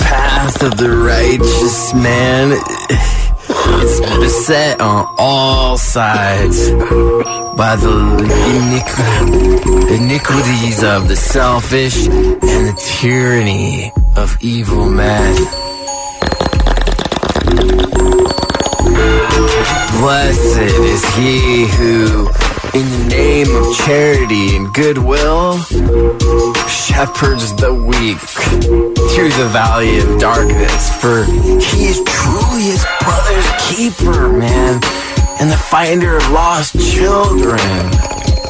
Path of the righteous man is beset on all sides by the iniqu- iniquities of the selfish and the tyranny of evil men. Blessed is he who, in the name of charity and goodwill, shepherds the weak through the valley of darkness. For he is truly his brother's keeper, man, and the finder of lost children.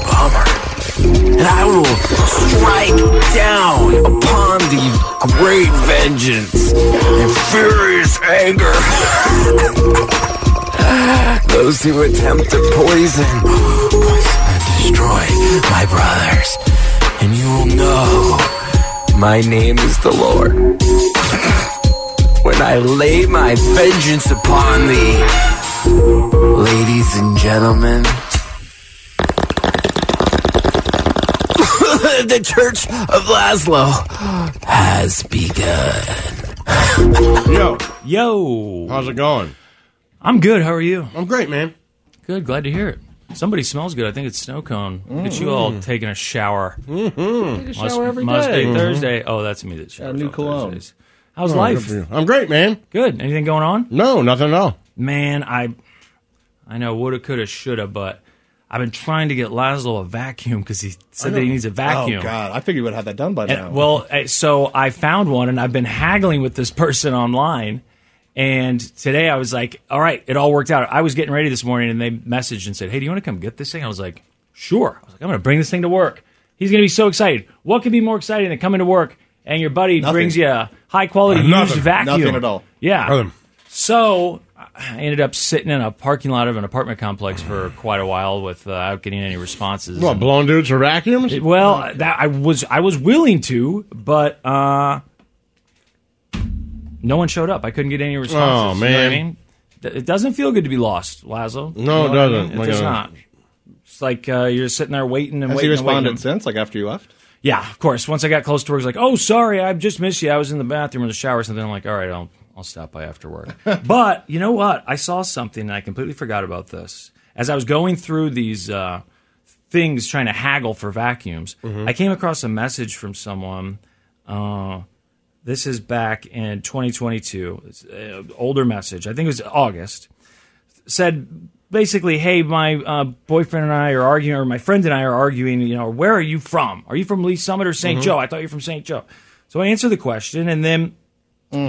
Bummer. And I will strike down upon thee great vengeance and furious anger. Those who attempt to poison, destroy my brothers. And you will know my name is the Lord. When I lay my vengeance upon thee, ladies and gentlemen, the Church of Lazlo has begun. Yo, Yo, how's it going? I'm good. How are you? I'm great, man. Good. Glad to hear it. Somebody smells good. I think it's Snowcone. Look at you all taking a shower. Mm-hmm. Take a Must, every must day. be Thursday. Oh, that's me that Got a showers new on cologne. Thursdays. How's Oh, life? good. I'm great, man. Good. Anything going on? No, nothing at all. Man, I, I know woulda, coulda, shoulda, but I've been trying to get Lazlo a vacuum because he said that he needs a vacuum. Oh God, I figured you would have that done by now. And- well, uh, so I found one, and I've been haggling with this person online. And today I was like, all right, it all worked out. I was getting ready this morning, and they messaged and said, hey, do you want to come get this thing? I was like, sure. I was like, I'm going to bring this thing to work. He's going to be so excited. What could be more exciting than coming to work and your buddy Nothing. brings you a high quality Nothing. used vacuum? Nothing at all. Yeah. Nothing. So I ended up sitting in a parking lot of an apartment complex for quite a while without getting any responses. What, And- blown dudes or vacuums? well, that I was I was willing to, but uh, no one showed up. I couldn't get any responses. Oh, You know what I man. mean? It doesn't feel good to be lost, Lazlo. You No, know it doesn't. mean? Like does not. It's like uh, you're sitting there waiting and has he waiting. and responded waiting. since? Like after you left? Yeah, of course. Once I got close to work, he's like, "Oh, sorry, I just missed you. I was in the bathroom or the shower or something." I'm like, "All right, I'll I'll stop by after work." but you know what? I saw something and I completely forgot about this. As I was going through these uh, things trying to haggle for vacuums, I came across a message from someone. Uh, this is back in 2022. It's an older message. I think it was August. Said basically, "Hey, my uh, boyfriend and I are arguing, or my friend and I are arguing. You know, where are you from? Are you from Lee Summit or saint Joe? I thought you were from St. Joe." So I answer the question, and then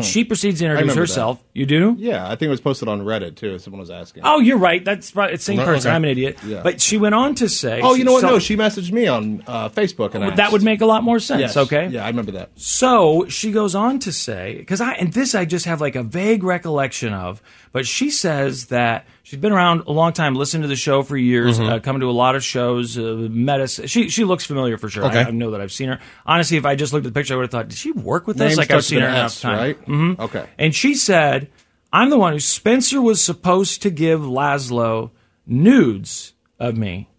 she proceeds to introduce herself. You do? Yeah, I think it was posted on Reddit too. Someone was asking. Oh, you're right. That's right. It's same person. okay. I'm an idiot. Yeah. But she went on to say, Oh, you know what? so- no, she messaged me on uh, Facebook, and that asked. would make a lot more sense. Yes. Okay. Yeah, I remember that. So she goes on to say, because I and this I just have like a vague recollection of, but she says that she's been around a long time, listened to the show for years, uh, coming to a lot of shows, uh, met us. She she looks familiar for sure. Okay. I, I know that I've seen her. Honestly, if I just looked at the picture, I would have thought, did she work with us? Like I've seen her an enough time, right? Mhm. Okay. And she said, "I'm the one who Spencer was supposed to give Lazlo nudes of me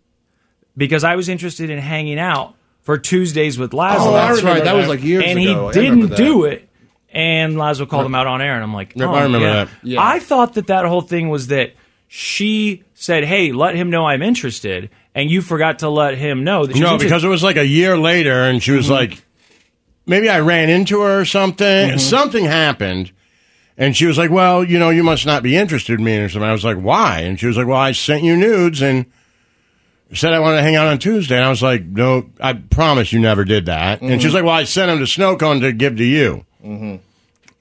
because I was interested in hanging out." For Tuesdays with Lazlo, Oh, that's right. That was like years and ago. I he didn't do it. And Lazlo called him out on air, and I'm like, oh, I remember yeah. that. Yeah. I thought that that whole thing was that she said, "Hey, let him know I'm interested," and you forgot to let him know that. No, because it was like a year later, and she was mm-hmm. like, maybe I ran into her or something. Mm-hmm. Something happened. And she was like, well, you know, you must not be interested in me or something. I was like, why? And she was like, well, I sent you nudes and said I wanted to hang out on Tuesday. And I was like, no, I promise you never did that. And she was mm-hmm. like, well, I sent them to Snowcone to give to you.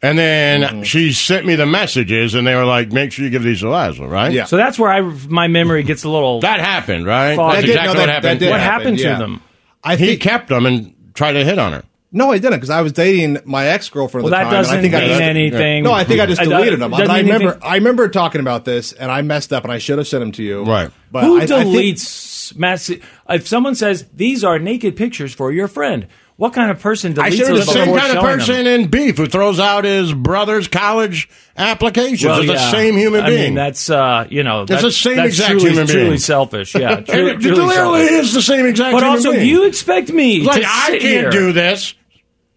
And then mm-hmm. she sent me the messages, and they were like, make sure you give these to Lazlo, right? Yeah. so that's where I my memory gets a little. That happened, right? That That's exactly no, what happened. that did what happen, happened to yeah. them? I think, He kept them and tried to hit on her. no, I didn't because I was dating my ex girlfriend. Well, at that time, doesn't I think I mean just- anything. No, I think I just deleted them. I remember, anything. I remember talking about this, and I messed up, and I should have sent them to you. Right. But Who I, I think- deletes mass? If someone says these are naked pictures for your friend, what kind of person deletes I should've The same kind of person them? in beef who throws out his brother's college applications. Well, it's the same human I being. mean, that's uh, you know, that's, the same that's exact truly, human being. truly selfish. Yeah, truly, it literally selfish. is the same exact But also, being. you expect me like to I can't here. do this.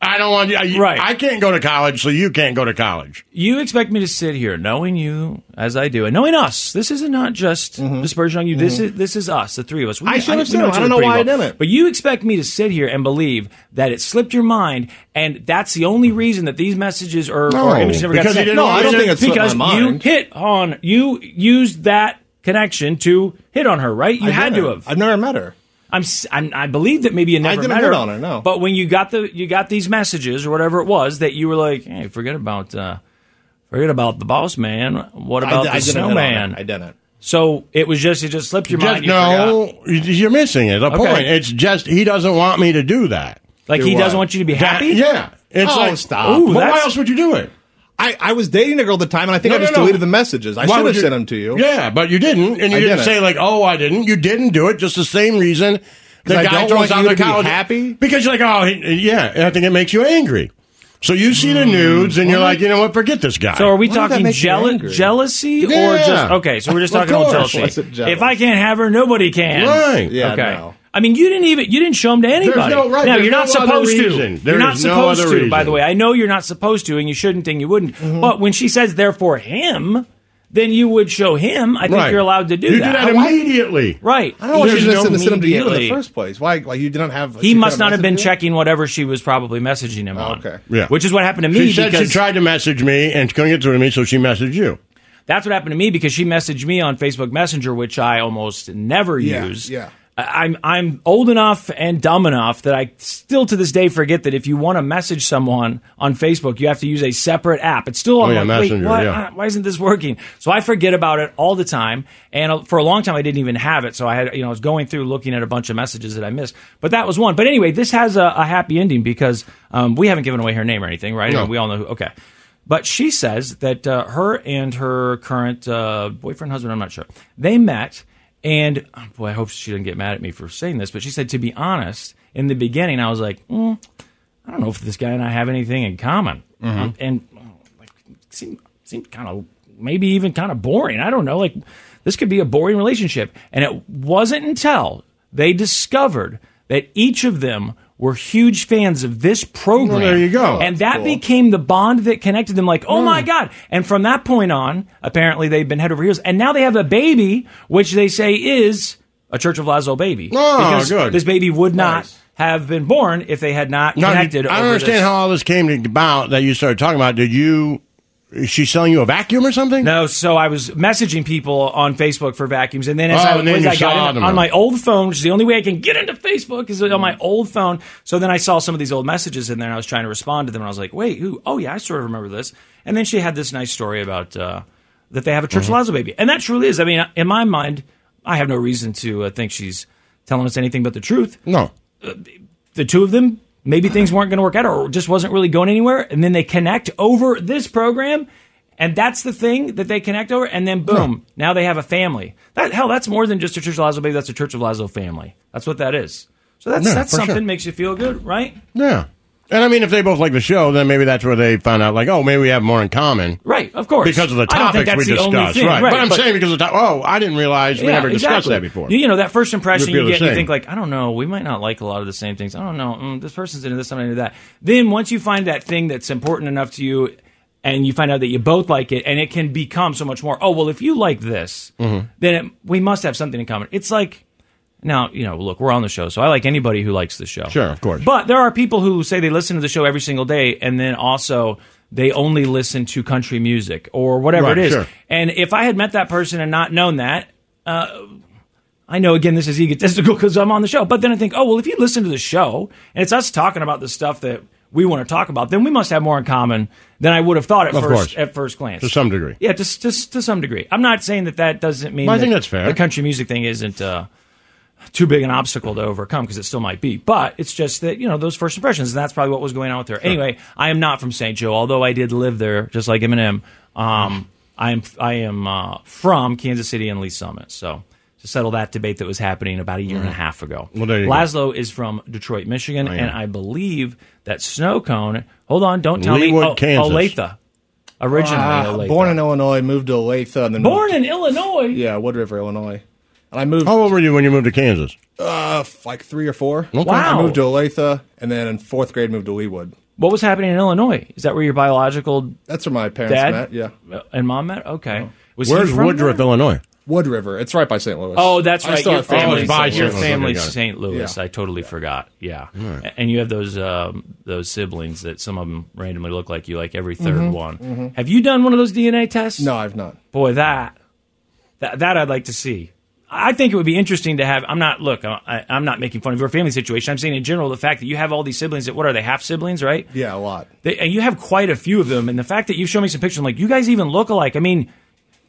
I don't want you. I, Right. I can't go to college, so you can't go to college. You expect me to sit here, knowing you as I do, and knowing us. This is not just dispersion on you. This mm-hmm. is this is us, the three of us. We, I should have said I don't know why I didn't. But you expect me to sit here and believe that it slipped your mind, and that's the only mm-hmm. reason that these messages or, No, or images never got sent. No, I don't think it's because my you hit on you used that connection to hit on her, right? You I had to have. I've never met her. I'm, s- I'm I believe that maybe you never didn't met her, on her, no. But when you got the you got these messages or whatever it was that you were like, hey, forget about uh, forget about the boss man. What about I, I the didn't hit on her. snowman? I didn't. So it was just it just slipped your Just, mind. you forgot. no, you're missing it. The Okay. point. It's just he doesn't want me to do that. like Do he what? doesn't want you to be That- happy. yeah. It's Oh, like stop. Ooh, But why else would you do it? I, I was dating a girl at the time, and I think No, I just no, no. deleted the messages. I Why should would have sent them to you. Yeah, but you didn't, and you I didn't didn't. say like, "Oh, I didn't." You didn't do it. Just the same reason the guy don't throws want out you the to be college happy? because you're like, "Oh, yeah." and I think it makes you angry. So you see the hmm. nudes, and you're like, "You know what? Forget this guy." So are we Why talking make you jealous, angry? jealousy or Yeah. just okay? So we're just talking about course. jealousy. If I can't have her, nobody can. Right. Yeah, okay. no. I mean, you didn't even you didn't show them to anybody. no- right, now there's you're not no other supposed to. reason. There you're not no supposed other to. reason. By the way, I know you're not supposed to, and you shouldn't, and you wouldn't. Mm-hmm. But when she says they're for him, then you would show him. I think Right. you're allowed to do that. you that. do that immediately. right. I don't want why you There's should no have sent them to you in the first place. Why? Why you didn't have? He must couldn't have been message checking whatever she was probably messaging him on. okay. Yeah. Which is what happened to me She said because she tried to message me and couldn't get through to me, so she messaged you. That's what happened to me because she messaged me on Facebook Messenger, which I almost never Yeah, use. yeah. I- I'm I'm old enough and dumb enough that I still to this day forget that if you want to message someone on Facebook, you have to use a separate app. It's still I'm Oh, yeah, like, wait, Messenger, what? yeah. Uh, Why isn't this working? So I forget about it all the time, and uh, for a long time I didn't even have it. So I had you know I was going through looking at a bunch of messages that I missed, but that was one. But anyway, this has a, a happy ending because um, we haven't given away her name or anything, right? No. We all know who. Okay. But she says that uh, her and her current uh, boyfriend, husband, I'm not sure, they met. And oh, boy, I hope she didn't get mad at me for saying this. But she said, to be honest, in the beginning, I was like, mm, I don't know if this guy and I have anything in common. Um, and like, seemed, seemed kind of, maybe even kind of boring. I don't know. Like, this could be a boring relationship. And it wasn't until they discovered that each of them were huge fans of this program. Well, there you go. And that Cool. became the bond that connected them. Like, oh Hmm. my God. And from that point on, apparently they've been head over heels. And now they have a baby, which they say is a Church of Lazlo baby. Oh, because good. this baby would not Nice. have been born if they had not Now, connected. I don't understand this. how all this came about that you started talking about. Did you? Is she selling you a vacuum or something? No, so I was messaging people on Facebook for vacuums, and then as Oh, I, then I got in, on my old phone, which is the only way I can get into Facebook, is on my old phone. So then I saw some of these old messages in there, and I was trying to respond to them, and I was like, "Wait, who? Oh yeah, I sort of remember this." And then she had this nice story about uh, that they have a Church Mm-hmm. Lazlo baby, and that truly is. I mean, in my mind, I have no reason to uh, think she's telling us anything but the truth No. the two of them, maybe things weren't going to work out or just wasn't really going anywhere. And then they connect over this program. And that's the thing that they connect over. And then boom, now they have a family. That Hell, that's more than just a Church of Lazlo baby. That's a Church of Lazlo family. That's what that is. So that's, Yeah, that's something sure. makes you feel good, right? Yeah. And I mean, if they both like the show, then maybe that's where they found out, like, oh, maybe we have more in common Right, of course. because of the I don't think topics we that's the only discussed. thing, Right. But I'm saying because of the to- oh, I didn't realize we Yeah, never discussed exactly. that before. You, you know, that first impression you the get, you same. think like, I don't know, we might not like a lot of the same things. I don't know, mm, this person's into this, I'm into that. Then once you find that thing that's important enough to you, and you find out that you both like it, and it can become so much more. Oh well, if you like this, Mm-hmm. then it, we must have something in common. It's like Now, you know, look, we're on the show, so I like anybody who likes the show. Sure, of course. But there are people who say they listen to the show every single day and then also they only listen to country music or whatever Right, it is. sure. And if I had met that person and not known that, uh, I know again this is egotistical because I'm on the show, but then I think, oh well, if you listen to the show and it's us talking about the stuff that we want to talk about, then we must have more in common than I would have thought at Of first course. at first glance. To some degree. Yeah, just just to some degree. I'm not saying that that doesn't mean Well, I that think that's fair. The country music thing isn't uh, too big an obstacle to overcome because it still might be. But it's just that you know those first impressions, and that's probably what was going on with her. Anyway, I am not from St. Joe, although I did live there, just like Eminem. Um, I am I am uh, from Kansas City and Lee Summit, so. To settle that debate that was happening about a year and a half ago. Mm-hmm. Well, there you go. Is from Detroit, Michigan, I am. and I believe that Snowcone. Hold on, don't tell me. Leawood, Oh, Kansas. Olathe. Originally, Olathe. born in Illinois, moved to Olathe, and then Born moved, in Illinois. yeah, Wood River, Illinois. And I moved How old were you when you moved to Kansas? uh, like three or four. Okay. Wow. I moved to Olathe, and then in fourth grade moved to Leawood. What was happening in Illinois? Is that where your biological That's where my parents dad met. Yeah, and mom met? Okay. Was Where's Woodruff, there? Illinois? Wood River. It's right by St. Louis. Oh, that's right. still Your have family family's, in by St. your St. Louis. Louis. family's Okay, got it. St. Louis. Yeah. I totally forgot. Yeah. And you have those um, those siblings that some of them randomly look like you, like every 3rd one. Have you done one of those DNA tests? No, I've not. Boy, that that that I'd like to see. I think it would be interesting to have. I'm not look. I, I'm not making fun of your family situation. I'm saying in general the fact that you have all these siblings. That what are they? Half siblings, right? Yeah, a lot. They, and you have quite a few of them. And the fact that you show me some pictures, I'm like, you guys even look alike. I mean,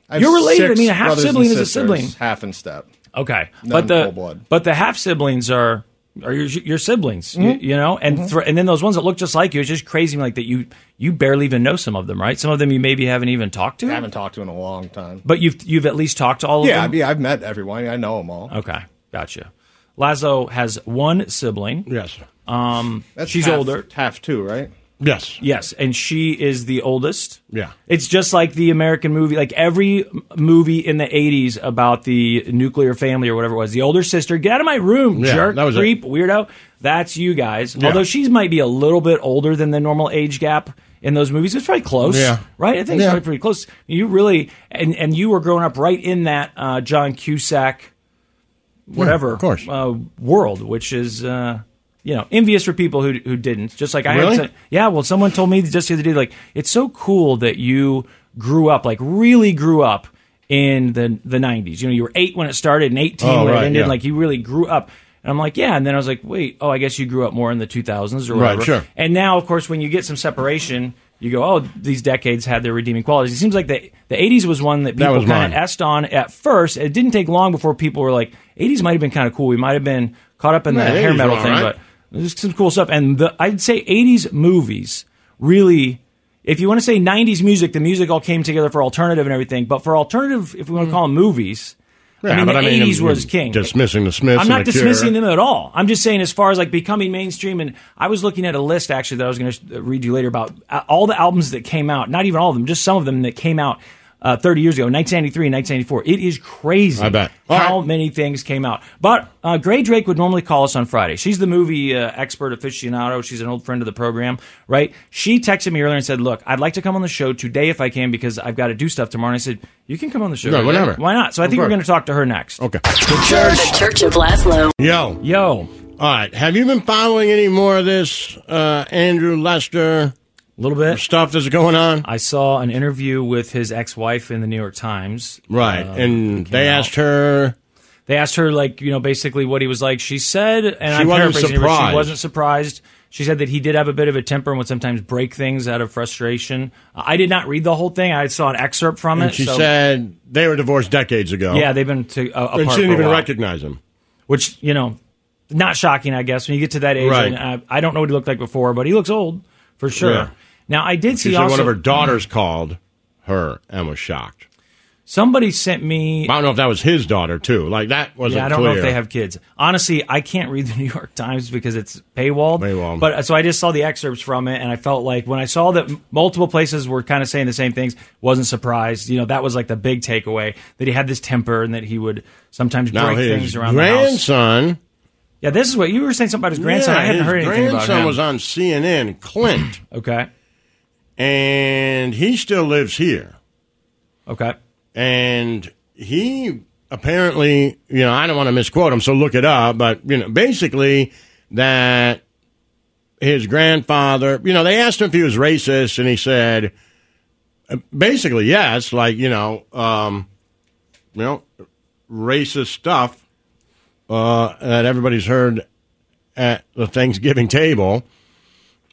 I You're related. I mean, a half sibling is a sibling. half in step. okay, None but the but the half siblings are are your, your siblings, you, Mm-hmm. you know, and thr- and then those ones that look just like you. It's just crazy, like that. You you barely even know some of them, right? Some of them you maybe haven't even talked to, I haven't talked to in a long time. but you've you've at least talked to all of them. I mean, I've met everyone. I know them all. Okay, gotcha. Lazlo has one sibling. Yes. That's she's half- older. half two, right? Yes. Yes, and she is the oldest. Yeah. It's just like the American movie, like every movie in the 80s about the nuclear family or whatever it was. The older sister, get out of my room, Yeah, jerk, that was it. creep, weirdo. That's you guys. Yeah. Although she might be a little bit older than the normal age gap in those movies. It's probably close. Yeah. Right? I think Yeah. it's probably pretty close. You really, and, and you were growing up right in that uh, John Cusack, whatever, of course. Uh, world, which is. Uh, you know, envious for people who who didn't. Just like I Really? had to, yeah. Well, someone told me just the other day, like it's so cool that you grew up, like really grew up in the the '90s. You know, you were eight when it started and 18 Oh, when right, it ended. yeah. Like you really grew up. And I'm like, yeah. And then I was like, wait, oh, I guess you grew up more in the 2000s or Right, whatever. sure. And now, of course, when you get some separation, you go, oh, these decades had their redeeming qualities. It seems like the the 80s was one that people kind of essed on at first. It didn't take long before people were like, 80s might have been kind of cool. We might have been caught up in Yeah, the hair metal were thing, right. but there's some cool stuff. And the, I'd say 80s movies really, if you want to say 90s music, the music all came together for alternative and everything. But for alternative, if we want to call them movies, Yeah, I mean, but the I mean, 80s you're was king. Dismissing the Smiths. I'm not the Cure. dismissing them at all. I'm just saying, as far as like becoming mainstream, and I was looking at a list actually that I was going to read you later about uh, all the albums that came out. Not even all of them, just some of them that came out uh, 30 years ago, 1993 and 1994. It is crazy. I bet. All how right. many things came out. But uh, Grae Drake would normally call us on Friday. She's the movie uh, expert aficionado. She's an old friend of the program, right? She texted me earlier and said, "Look, I'd like to come on the show today if I can because I've got to do stuff tomorrow." And I said, "You can come on the show. Yeah, today. whenever. Why not?" So I Of think we're going to talk to her next. Okay. The Church of Lazlo. Yo. Yo. All right. Have you been following any more of this uh, Andrew Lester A little bit. stuff that's going on? I saw an interview with his ex-wife in the New York Times. Right. Uh, and they out. asked her. They asked her, like, you know, basically what he was like. She said, and She I'm wasn't paraphrasing surprised. she wasn't surprised. She said that he did have a bit of a temper and would sometimes break things out of frustration. I did not read the whole thing. I saw an excerpt from And it. she so- said they were divorced decades ago. "Yeah, they've been to, uh, And she didn't a even while." recognize him. Which you know, not shocking, I guess. When you get to that age, Right. and, uh, I don't know what he looked like before, but he looks old for sure. Yeah. Now, I did see also one of her daughters called her and was shocked. somebody sent me I don't know if that was his daughter too. Like that wasn't Yeah, I don't clear. know if they have kids. Honestly, I can't read the New York Times because it's paywalled. Paywalled. But so I just saw the excerpts from it, and I felt like when I saw that multiple places were kind of saying the same things, wasn't surprised. You know, that was like the big takeaway that he had this temper and that he would sometimes Now break things around the house. grandson. Yeah, this is what you were saying something about his grandson. yeah, I hadn't heard anything about grandson him. was on CNN, Klint, okay, and he still lives here. okay. and he apparently, you know, I don't want to misquote him, so look it up, but, you know, basically that his grandfather, you know, they asked him if he was racist, and he said, basically, yes, like, you know, um, you know, racist stuff uh, that everybody's heard at the Thanksgiving table,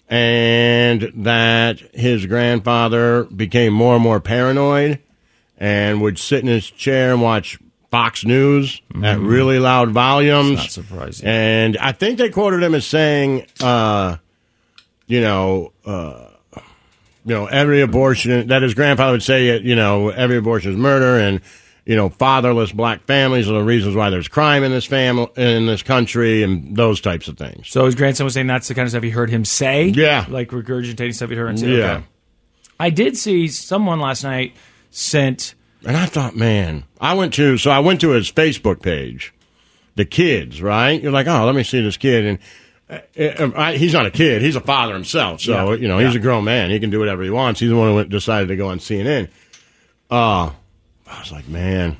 and that his grandfather became more and more paranoid and would sit in his chair and watch Fox News at really loud volumes. It's not surprising. And I think they quoted him as saying, uh, you know, uh, you know, every abortion that his grandfather would say, you know, every abortion is murder, and you know, fatherless black families are the reasons why there's crime in this family in this country, and those types of things. So his grandson was saying that's the kind of stuff he heard him say. Yeah. like regurgitating stuff he heard him say. Yeah. Okay. I did see someone last night sent. And I thought, man, I went to so I went to his Facebook page, the kids, right? You're like, oh, let me see this kid, and uh, uh, I, he's not a kid; he's a father himself. So Yeah. you know, he's a grown man; he can do whatever he wants. He's the one who decided to go on CNN. Uh I was like, man,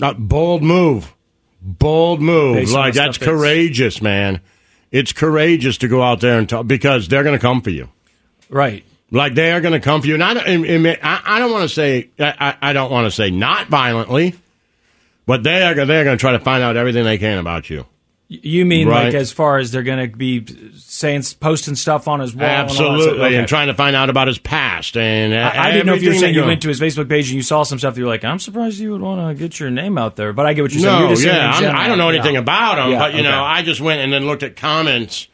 not bold move, bold move. Based like that's courageous, man. It's courageous to go out there and talk because they're going to come for you. Right. Like they are going to come for you, and I don't, and- and I, I don't want to say I, I I don't want to say not violently, but they are they're going to try to find out everything they can about you. You mean Right. like as far as they're going to be saying, posting stuff on his wall? and all that stuff? Absolutely, Okay. and trying to find out about his past. And I, I didn't know if you were saying you went to his Facebook page and you saw some stuff that you're like, I'm surprised you would want to get your name out there. But I get what you're saying. No, You're saying yeah. I don't know anything Yeah. about him, Yeah, but you know. I just went and then looked at comments.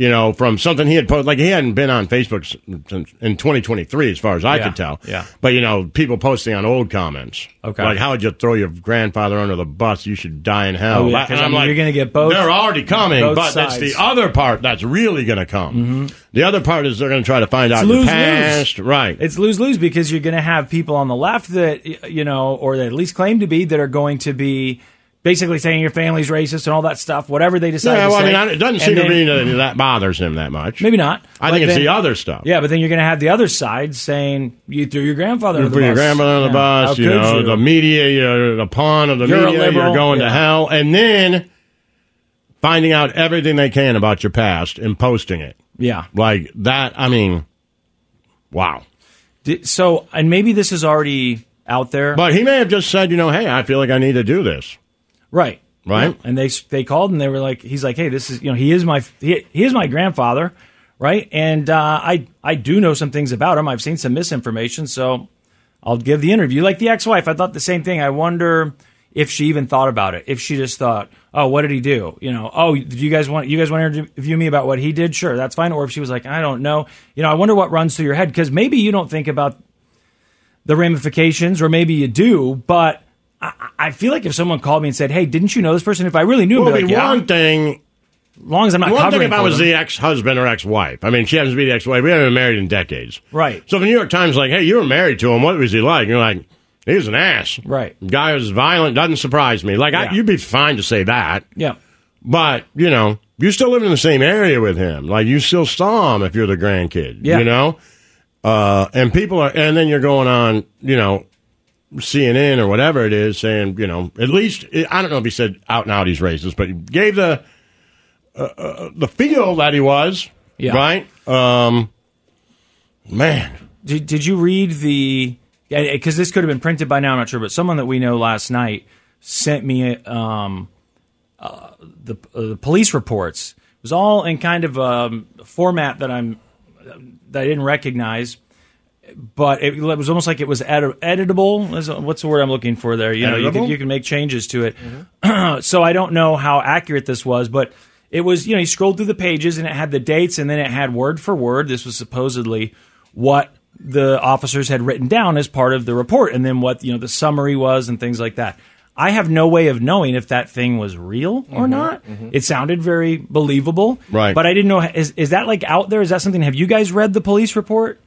You know, from something he had posted, like he hadn't been on Facebook since in 2023, as far as I Yeah, could tell. yeah. But you know, people posting on old comments. Okay. Like, how would you throw your grandfather under the bus? You should die in hell. Oh, yeah, and I I'm mean, like, you're gonna get both- They're already coming, but that's the sides. Mm-hmm. other part that's really going to come. The other part is they're going to try to find out It's your past. Right. It's lose lose because you're going to have people on the left that you know, or that at least claim to be, that are going to be basically saying your family's racist and all that stuff, whatever they decide. yeah, to well, I mean, it doesn't And seem to then- me that that bothers him that much. Maybe not. I think it's then- the other stuff. Yeah, but then you're going to have the other side saying you threw your grandfather You put the your bus. grandmother on the Yeah. bus, How you know, you? the media, you're the pawn of the You're media, liberal, you're going to hell. And then finding out everything they can about your past and posting it. yeah. Like that, I mean, wow. So, and maybe this is already out there, But he may have just said, you know, hey, I feel like I need to do this. Right? Right. And they they called and they were like, he's like, hey, this is you know, he is my he, he is my grandfather, right? And uh, I I do know some things about him. I've seen some misinformation, so I'll give the interview. Like the ex-wife, I thought the same thing. I wonder if she even thought about it. If she just thought, oh, what did he do? You know, oh, do you guys want you guys want to interview me about what he did? Sure, that's fine. Or if she was like, I don't know. You know, I wonder what runs through your head because maybe you don't think about the ramifications, or maybe you do, but. I, I feel like if someone called me and said, "Hey, didn't you know this person?" If I really knew, Well, it'd be be like, yeah. one thing. As long as I'm not One thing I was them. the ex-husband or ex-wife. I mean, she happens to be the ex-wife. We haven't been married in decades. Right. So if the New York Times like, hey, you were married to him. What was he like? You're like, he was an ass. Right. Guy was violent. Doesn't surprise me. Like, Yeah. I, you'd be fine to say that. yeah, But, you know, you still live in the same area with him. Like, you still saw him if you're the grandkid. Yeah. You know? Uh, and people are, and then you're going on, you know, CNN or whatever it is saying, you know, at least, I don't know if he said out and out he's racist, but he gave the, uh, uh, the feel that he was. Yeah. Right? Um, man. Did, did you read the? Because this could have been printed by now. I'm not sure, but someone that we know last night sent me um, uh, the uh, the police reports. It was all in kind of um, a format that I'm that I didn't recognize. But it, was almost like it was edit- editable. What's the word I'm looking for there? You know, you can, you can make changes to it. Mm-hmm. so I don't know how accurate this was, but it was. You know, you scrolled through the pages and it had the dates, and then it had word for word. This was supposedly what the officers had written down as part of the report, and then what you know the summary was and things like that. I have no way of knowing if that thing was real or mm-hmm. not. Mm-hmm. It sounded very believable, Right. But I didn't know is is that like out there? Is that something? Have you guys read the police report?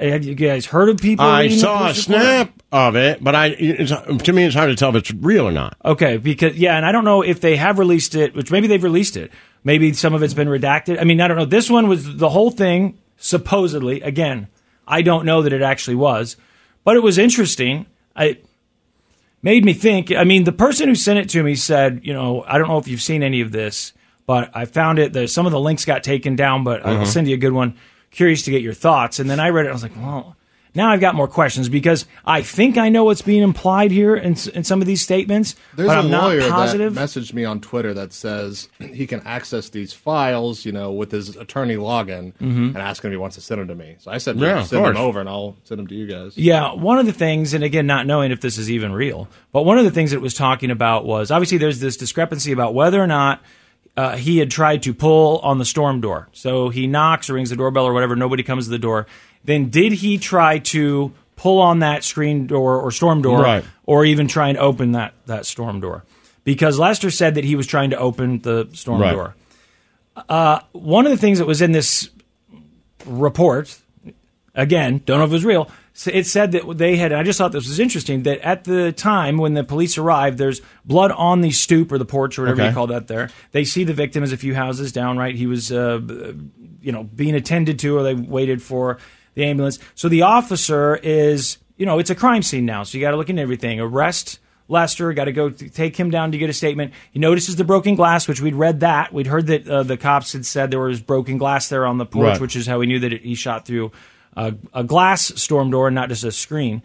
Have you guys heard of people? I saw a snap of it, but I it's, to me it's hard to tell if it's real or not. Okay, because yeah, and I don't know if they have released it, which maybe they've released it. Maybe some of it's been redacted. I mean, I don't know. This one was the whole thing supposedly. Again, I don't know that it actually was, but it was interesting. I made me think. I mean, the person who sent it to me said, you know, I don't know if you've seen any of this, but I found it. That some of the links got taken down, but Mm-hmm. I'll send you a good one. Curious to get your thoughts. And then I read it. I was like, well, now I've got more questions because I think I know what's being implied here in, in some of these statements, There's but a I'm not a lawyer positive. that messaged me on Twitter that says he can access these files, you know, with his attorney login, mm-hmm. and ask him if he wants to send them to me. So I said, Yeah, of send them over, and I'll send them to you guys. Yeah, one of the things, and again, not knowing if this is even real, but one of the things it was talking about was obviously there's this discrepancy about whether or not uh, he had tried to pull on the storm door. So he knocks or rings the doorbell or whatever, nobody comes to the door. Then did he try to pull on that screen door or storm door, Right. or even try and open that that storm door? Because Lester said that he was trying to open the storm Right. door. Uh, one of the things that was in this report again, don't know if it was real. So It said that they had. I just thought this was interesting. That at the time when the police arrived, there's blood on the stoop or the porch or whatever Okay. you call that. There, they see the victim as a few houses down. Right, he was, uh, you know, being attended to, or they waited for the ambulance. So the officer is, you know, it's a crime scene now. So you got to look into everything. Arrest Lester. Got to go take him down to get a statement. He notices the broken glass, which we'd read that. We'd heard that uh, the cops had said there was broken glass there on the porch, Right. which is how we knew that it, he shot through a, a glass storm door and not just a screen.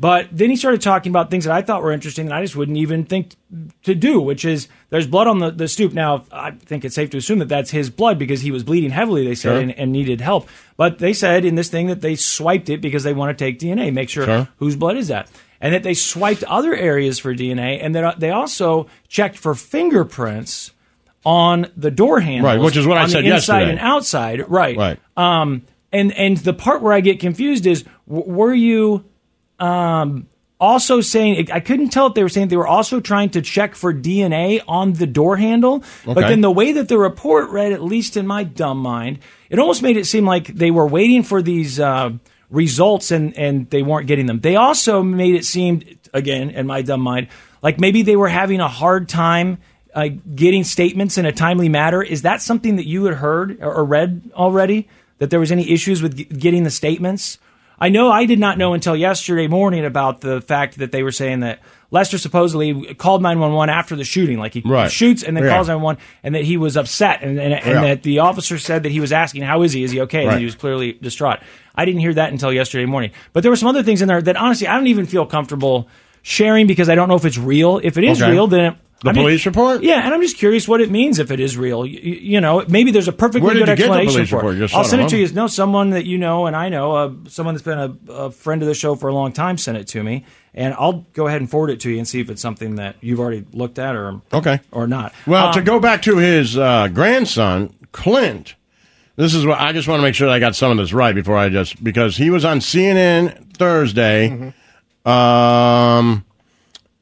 But then he started talking about things that I thought were interesting that I just wouldn't even think to do, which is there's blood on the, the stoop. Now, I think it's safe to assume that that's his blood because he was bleeding heavily, they said, Sure. and, and needed help. But they said in this thing that they swiped it because they want to take DNA, make sure Sure. whose blood is that. And that they swiped other areas for DNA, and that uh, they also checked for fingerprints on the door handles, Right, which is what I said inside yesterday. and outside, right? Right. Um, and and the part where I get confused is, w- were you um, also saying? I couldn't tell if they were saying they were also trying to check for DNA on the door handle. But then the way that the report read, at least in my dumb mind, it almost made it seem like they were waiting for these uh, results and and they weren't getting them. They also made it seem, again, in my dumb mind, like maybe they were having a hard time. Uh, getting statements in a timely manner is that something that you had heard or read already that there was any issues with g- getting the statements i know i did not know until yesterday morning about the fact that they were saying that lester supposedly called 911 after the shooting like he Right. shoots and then Yeah. calls 911 and that he was upset and, and, and Yeah. that the officer said that he was asking how is he is he okay and Right. he was clearly distraught i didn't hear that until yesterday morning but there were some other things in there that honestly i don't even feel comfortable sharing because i don't know if it's real if it is Okay. real then The I mean- police report? yeah, and I'm just curious what it means if it is real. You, you know, maybe there's a perfectly good you get the explanation for report? it. I'll send it, to you. No, someone that you know and I know, uh, someone that's been a, a friend of the show for a long time, sent it to me, and I'll go ahead and forward it to you and see if it's something that you've already looked at or Okay. or not. Well, to Um, go back to his uh, grandson, Klint, this is what I just want to make sure that I got some of this right before I just because he was on CNN Thursday. Um,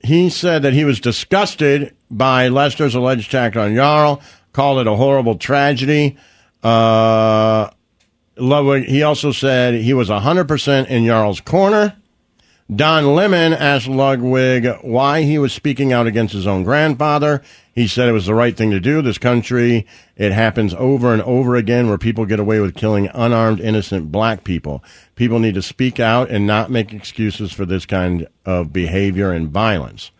he said that he was disgusted by Lester's alleged attack on Yarl, called it a horrible tragedy. Uh, he also said he was 100% in Yarl's corner. Don Lemon asked Ludwig why he was speaking out against his own grandfather. He said it was the right thing to do. This country, it happens over and over again where people get away with killing unarmed, innocent black people. People need to speak out and not make excuses for this kind of behavior and violence.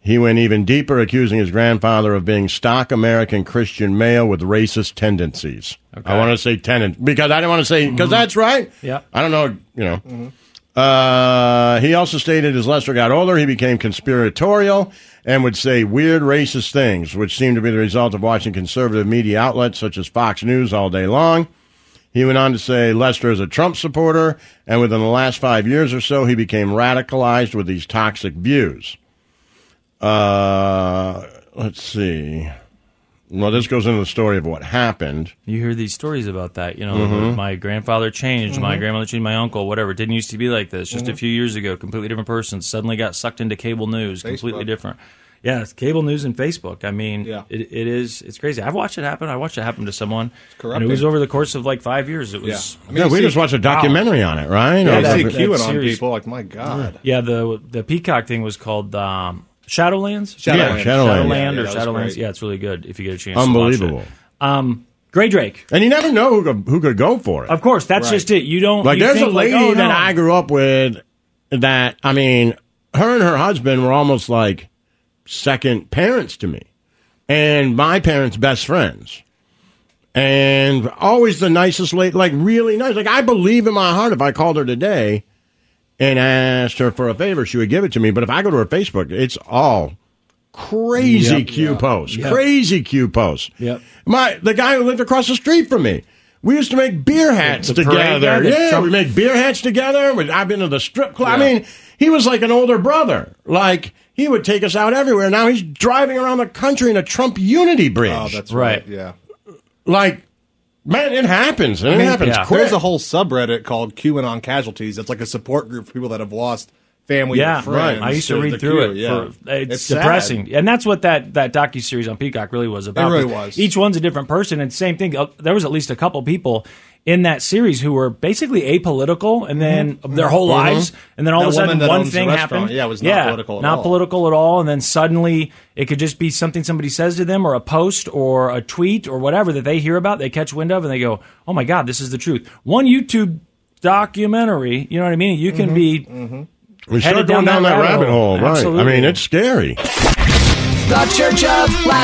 He went even deeper, accusing his grandfather of being stock American Christian male with racist tendencies. I want to say tenant because I didn't want to say because mm-hmm. that's right. Yeah. I don't know. You know. Mm-hmm. Uh, he also stated as Lester got older, he became conspiratorial and would say weird racist things, which seemed to be the result of watching conservative media outlets such as Fox News all day long. He went on to say Lester is a Trump supporter, and within the last five years or so, he became radicalized with these toxic views. Uh, let's see. Well, this goes into the story of what happened. You hear these stories about that. You know, Mm-hmm. my grandfather changed, my grandmother changed, my uncle, whatever. It didn't used to be like this. Just Mm-hmm. a few years ago, completely different person suddenly got sucked into cable news, completely different. Yeah, it's cable news and Facebook. I mean, Yeah. it, it is. It's crazy. I've watched it happen. I watched it happen to someone, and it was over the course of like five years. It was. Yeah. I mean, Yeah, we see- just watched a documentary on it, right? Yeah, Or- I that- see that queuing on series- people. Like, my God. Yeah, the the Peacock thing was called um, Shadowlands. Shadowlands. Yeah, Shadowlands. Shadowland Yeah, or Shadowlands. great. Yeah, it's really good if you get a chance. To watch Unbelievable. it. Um, Grae Drake. And you never know who could, who could go for it. Of course, that's Right. just it. You don't Like, you there's a think, like, lady oh, that no. I grew up with that, I mean, her and her husband were almost like second parents to me, and my parents' best friends. And always the nicest lady, like really nice. Like I believe in my heart, if I called her today and asked her for a favor, she would give it to me. But if I go to her Facebook, it's all crazy Yep. Q Yeah. posts, Yep. crazy Q posts. Yep. My the guy who lived across the street from me. We used to make beer hats The together. Yeah, Trump- we make beer hats together. I've been to the strip club. I mean, he was like an older brother. Like he would take us out everywhere. Now he's driving around the country in a Trump Unity bridge. Oh, that's Right. right. Yeah. like, man, it happens. And it mean, happens yeah. There's a whole subreddit called QAnon Casualties. It's like a support group for people that have lost family Yeah, or friends. I used to the read through Q, it. Yeah. For, it's, sad. depressing, and that's what that that docu series on Peacock really was about. really was. Each one's a different person, and same thing. uh, There was at least a couple people in that series who were basically apolitical, and then mm-hmm. their whole mm-hmm. lives, and then all That of a sudden one thing restaurant, happened. yeah, was not political at all. not all. political at all, and then suddenly it could just be something somebody says to them, or a post, or a tweet, or whatever that they hear about, they catch wind of, and they go, "Oh my God, this is the truth." One YouTube documentary, you know what I mean? You can Mm-hmm. be mm-hmm. we start headed going down, that rabbit hole. Right. I mean, it's scary. The Church of La-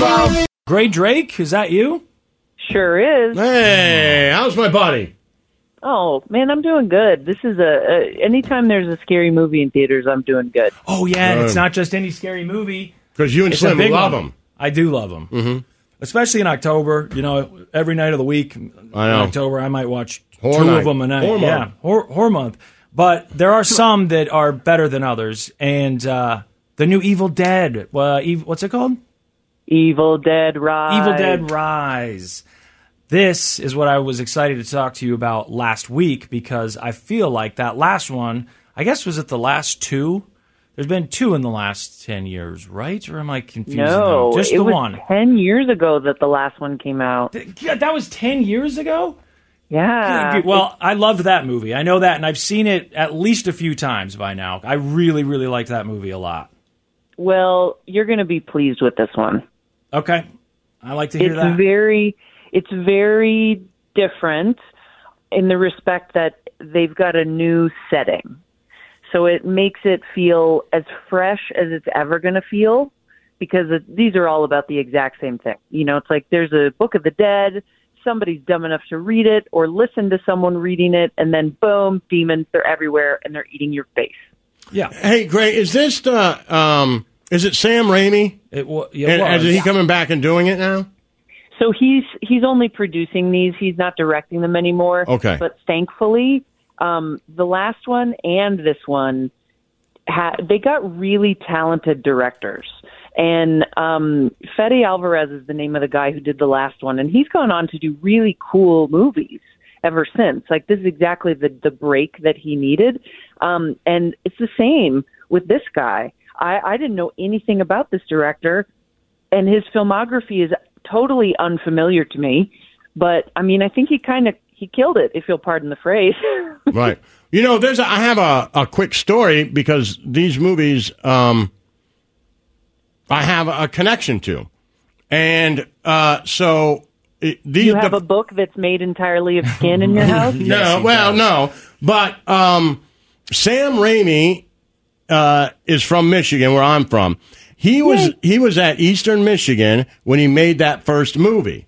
Grae Drake, is that you? Sure is. Hey, how's my buddy? Oh man, I'm doing good. This is a, a anytime there's a scary movie in theaters, I'm doing good. Oh yeah, and it's not just any scary movie. Because you and It's a Slim big love one. him. I do love them, mm-hmm. especially in October. You know, every night of the week. I In know. October, I might watch Horror two night. of them a night. Horror yeah, month. horror, horror month. But there are some that are better than others, and uh, the new Evil Dead. Uh, Ev- what's it called? Evil Dead Rise. Evil Dead Rise. This is what I was excited to talk to you about last week because I feel like that last one, I guess, was it the last two? There's been two in the last 10 years, right? Or am I confusing No, them? Just it the was one. ten years ago that the last one came out. Yeah, that was 10 years ago? Yeah. Well, I loved that movie. I know that, and I've seen it at least a few times by now. I really, really liked that movie a lot. Well, you're going to be pleased with this one. Okay. I like to hear it's that. very it's very different in the respect that they've got a new setting. So it makes it feel as fresh as it's ever going to feel because it, these are all about the exact same thing. You know, it's like there's a Book of the Dead, somebody's dumb enough to read it or listen to someone reading it and then boom, demons they're everywhere and they're eating your face. Yeah. Hey, Grae, is this the um? Is it Sam Raimi? It, wa- yeah, it and was. is he coming back and doing it now? So he's he's only producing these. He's not directing them anymore. Okay. But thankfully, um, the last one and this one, ha- they got really talented directors. And um, Fede Alvarez is the name of the guy who did the last one, and he's gone on to do really cool movies ever since. Like this is exactly the the break that he needed. Um, and it's the same with this guy. I, I didn't know anything about this director, and his filmography is totally unfamiliar to me. But I mean, I think he kind of he killed it, if you'll pardon the phrase. right. You know, there's a, I have a, a quick story because these movies um, I have a connection to, and uh, so it, these you have a book that's made entirely of skin in your house. no, well, no, but um, Sam Raimi uh, is from Michigan, where I'm from. He was he was at Eastern Michigan when he made that first movie,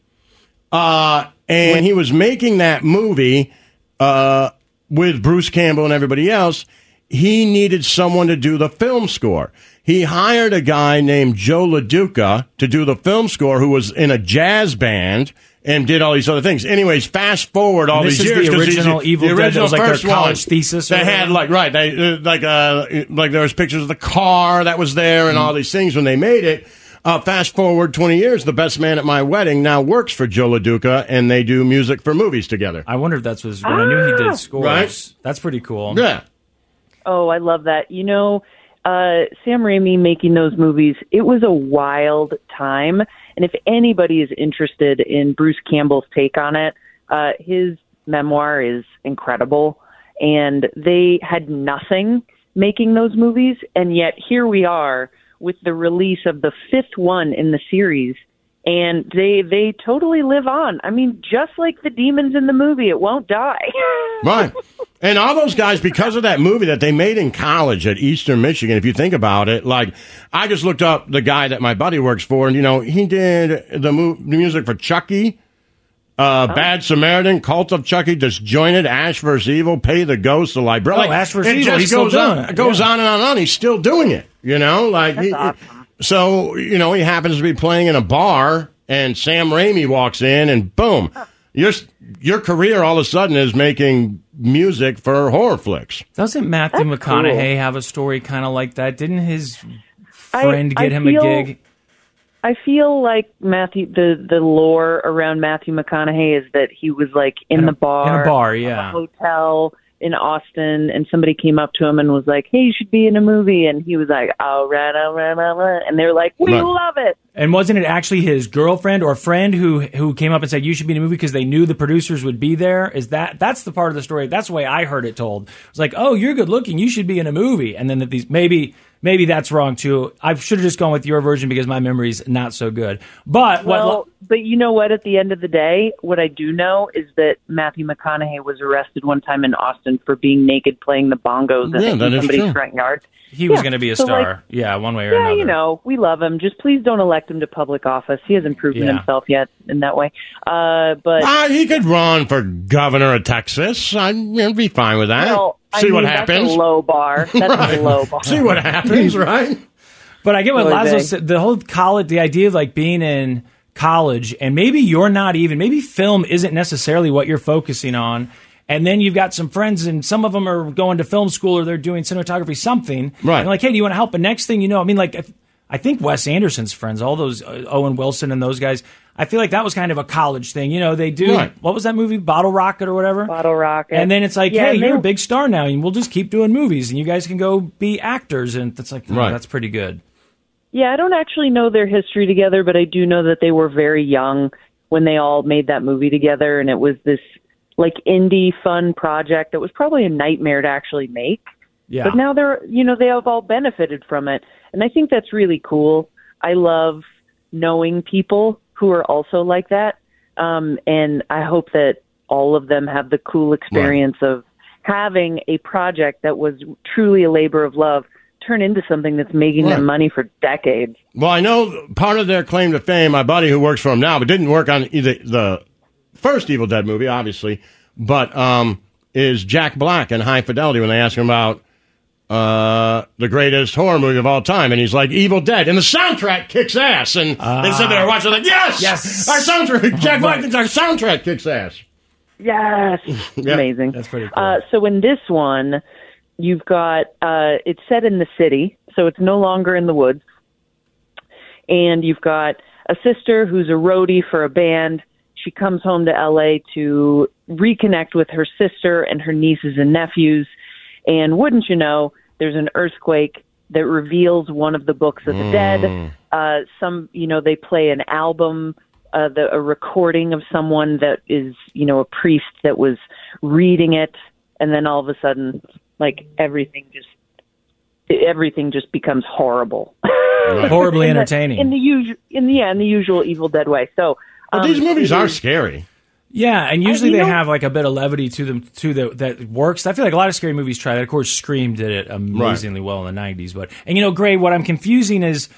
uh, and he was making that movie uh, with Bruce Campbell and everybody else. He needed someone to do the film score. He hired a guy named Joe LoDuca to do the film score, who was in a jazz band and did all these other things. Anyways, fast forward all this these is years. the 'cause he's- original Evil the Dead, that original was like their first one, college thesis or They had whatever? like right, they uh, like uh like there was pictures of the car that was there and all these things when they made it. Uh, fast forward 20 years, the best man at my wedding now works for Joe LoDuca, and they do music for movies together. I wonder if that's was when I knew he Ah! did scores. Right. That's pretty cool. Yeah. Oh, I love that. You know, uh, Sam Raimi making those movies, it was a wild time. And if anybody is interested in Bruce Campbell's take on it, uh, his memoir is incredible. And they had nothing making those movies. And yet here we are with the release of the fifth one in the series. And they they totally live on. I mean, just like the demons in the movie, it won't die. Right. And all those guys, because of that movie that they made in college at Eastern Michigan, if you think about it, like, I just looked up the guy that my buddy works for, and, you know, he did the, mu- the music for Chucky, uh, Bad Samaritan, Cult of Chucky, Disjointed, Ash vs. Evil, Pay the Ghost, The Librarian. Oh, Ash vs. Evil, just he's still goes doing on, it. It goes Yeah. on and on and on. He's still doing it, you know? Like, he, so, you know, he happens to be playing in a bar, and Sam Raimi walks in, and boom, your your career all of a sudden is making music for horror flicks. Doesn't Matthew That's McConaughey cool. have a story kind of like that? Didn't his friend I get him feel- a gig? I feel like Matthew the the lore around Matthew McConaughey is that he was like in, In a- the bar in a bar, yeah. a hotel in Austin and somebody came up to him and was like, "Hey, you should be in a movie." And he was like, "All right, all right, all right." And they're like, "We Right. love it." And wasn't it actually his girlfriend or friend who who came up and said you should be in a movie because they knew the producers would be there? Is that that's the part of the story? That's the way I heard it told. It's like, oh, you're good looking, you should be in a movie. And then that these maybe maybe that's wrong too. I should have just gone with your version because my memory's not so good. But what? Well, but you know what? At the end of the day, what I do know is that Matthew McConaughey was arrested one time in Austin for being naked playing the bongos Yeah, in somebody's true. front yard. he was going to be a so, like, star, yeah, one way or yeah, another. you know, we love him. Just please don't elect him to public office. He hasn't proven Yeah. himself yet in that way. Uh, but Ah, he could run for governor of Texas. I'd I'd be fine with that. well, I See mean, what that's happens. a low bar. That's Right. a low bar. See what happens, right? But I get what Really Lazlo big. said. The whole college, the idea of like being in college, and maybe you're not even, maybe film isn't necessarily what you're focusing on. And then you've got some friends, and some of them are going to film school or they're doing cinematography, something. Right. And like, hey, do you want to help? And next thing you know, I mean, like, I think Wes Anderson's friends, all those uh, Owen Wilson and those guys, I feel like that was kind of a college thing. You know, they do, Right. what was that movie? Bottle Rocket or whatever? Bottle Rocket. And then it's like, Yeah, hey, and you're a big star now, and we'll just keep doing movies, and you guys can go be actors. And it's like, oh, Right. that's pretty good. Yeah, I don't actually know their history together, but I do know that they were very young when they all made that movie together, and it was this like indie fun project that was probably a nightmare to actually make. Yeah. But now they're, you know, they have all benefited from it, and I think that's really cool. I love knowing people who are also like that, um, and I hope that all of them have the cool experience of having a project that was truly a labor of love turn into something that's making Right. them money for decades. Well, I know part of their claim to fame, my buddy who works for him now, but didn't work on either the first Evil Dead movie, obviously, but um, is Jack Black in High Fidelity when they ask him about uh, the greatest horror movie of all time, and he's like Evil Dead, and the soundtrack kicks ass, and they said they were watching like yes, Yes. our soundtrack, Jack Black our soundtrack kicks ass. Yes, Yeah, amazing. That's pretty Uh, so in this one, you've got uh, it's set in the city, so it's no longer in the woods, and you've got a sister who's a roadie for a band. She comes home to LA to reconnect with her sister and her nieces and nephews. And wouldn't you know, there's an earthquake that reveals one of the books of the dead. Uh, some, you know, they play an album, uh, the, a recording of someone that is, you know, a priest that was reading it, and then all of a sudden, like everything just, everything just becomes horrible. Horribly in the- entertaining. in the usual, in the yeah, in the usual Evil Dead way. So, Well, um, these movies are scary. Yeah, and usually you they know- have like a bit of levity to them too that that works. I feel like a lot of scary movies try that. Of course, Scream did it amazingly well in the '90s. But and you know, Grae, what I'm confusing is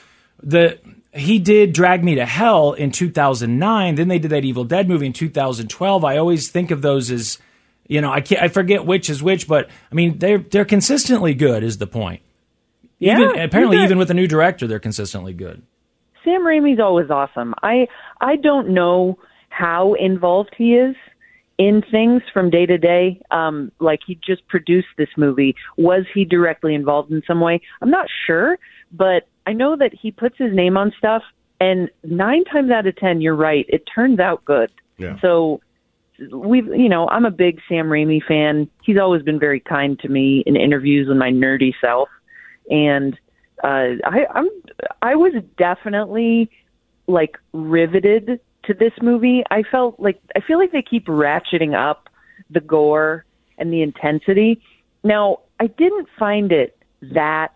the he did Drag Me to Hell in 2009. Then they did that Evil Dead movie in 2012. I always think of those as you know I can't I forget which is which, but I mean they're they're consistently good. Is the point? Yeah, even, apparently, even with a new director, they're consistently good. Sam Raimi's always awesome. I I don't know how involved he is in things from day to day. Um, like he just produced this movie. Was he directly involved in some way? I'm not sure, but I know that he puts his name on stuff, and nine times out of ten, you're right. It turns out good. Yeah. So we've you know i'm a big sam raimi fan he's always been very kind to me in interviews with my nerdy self and uh i i'm i was definitely like riveted to this movie i felt like i feel like they keep ratcheting up the gore and the intensity now i didn't find it that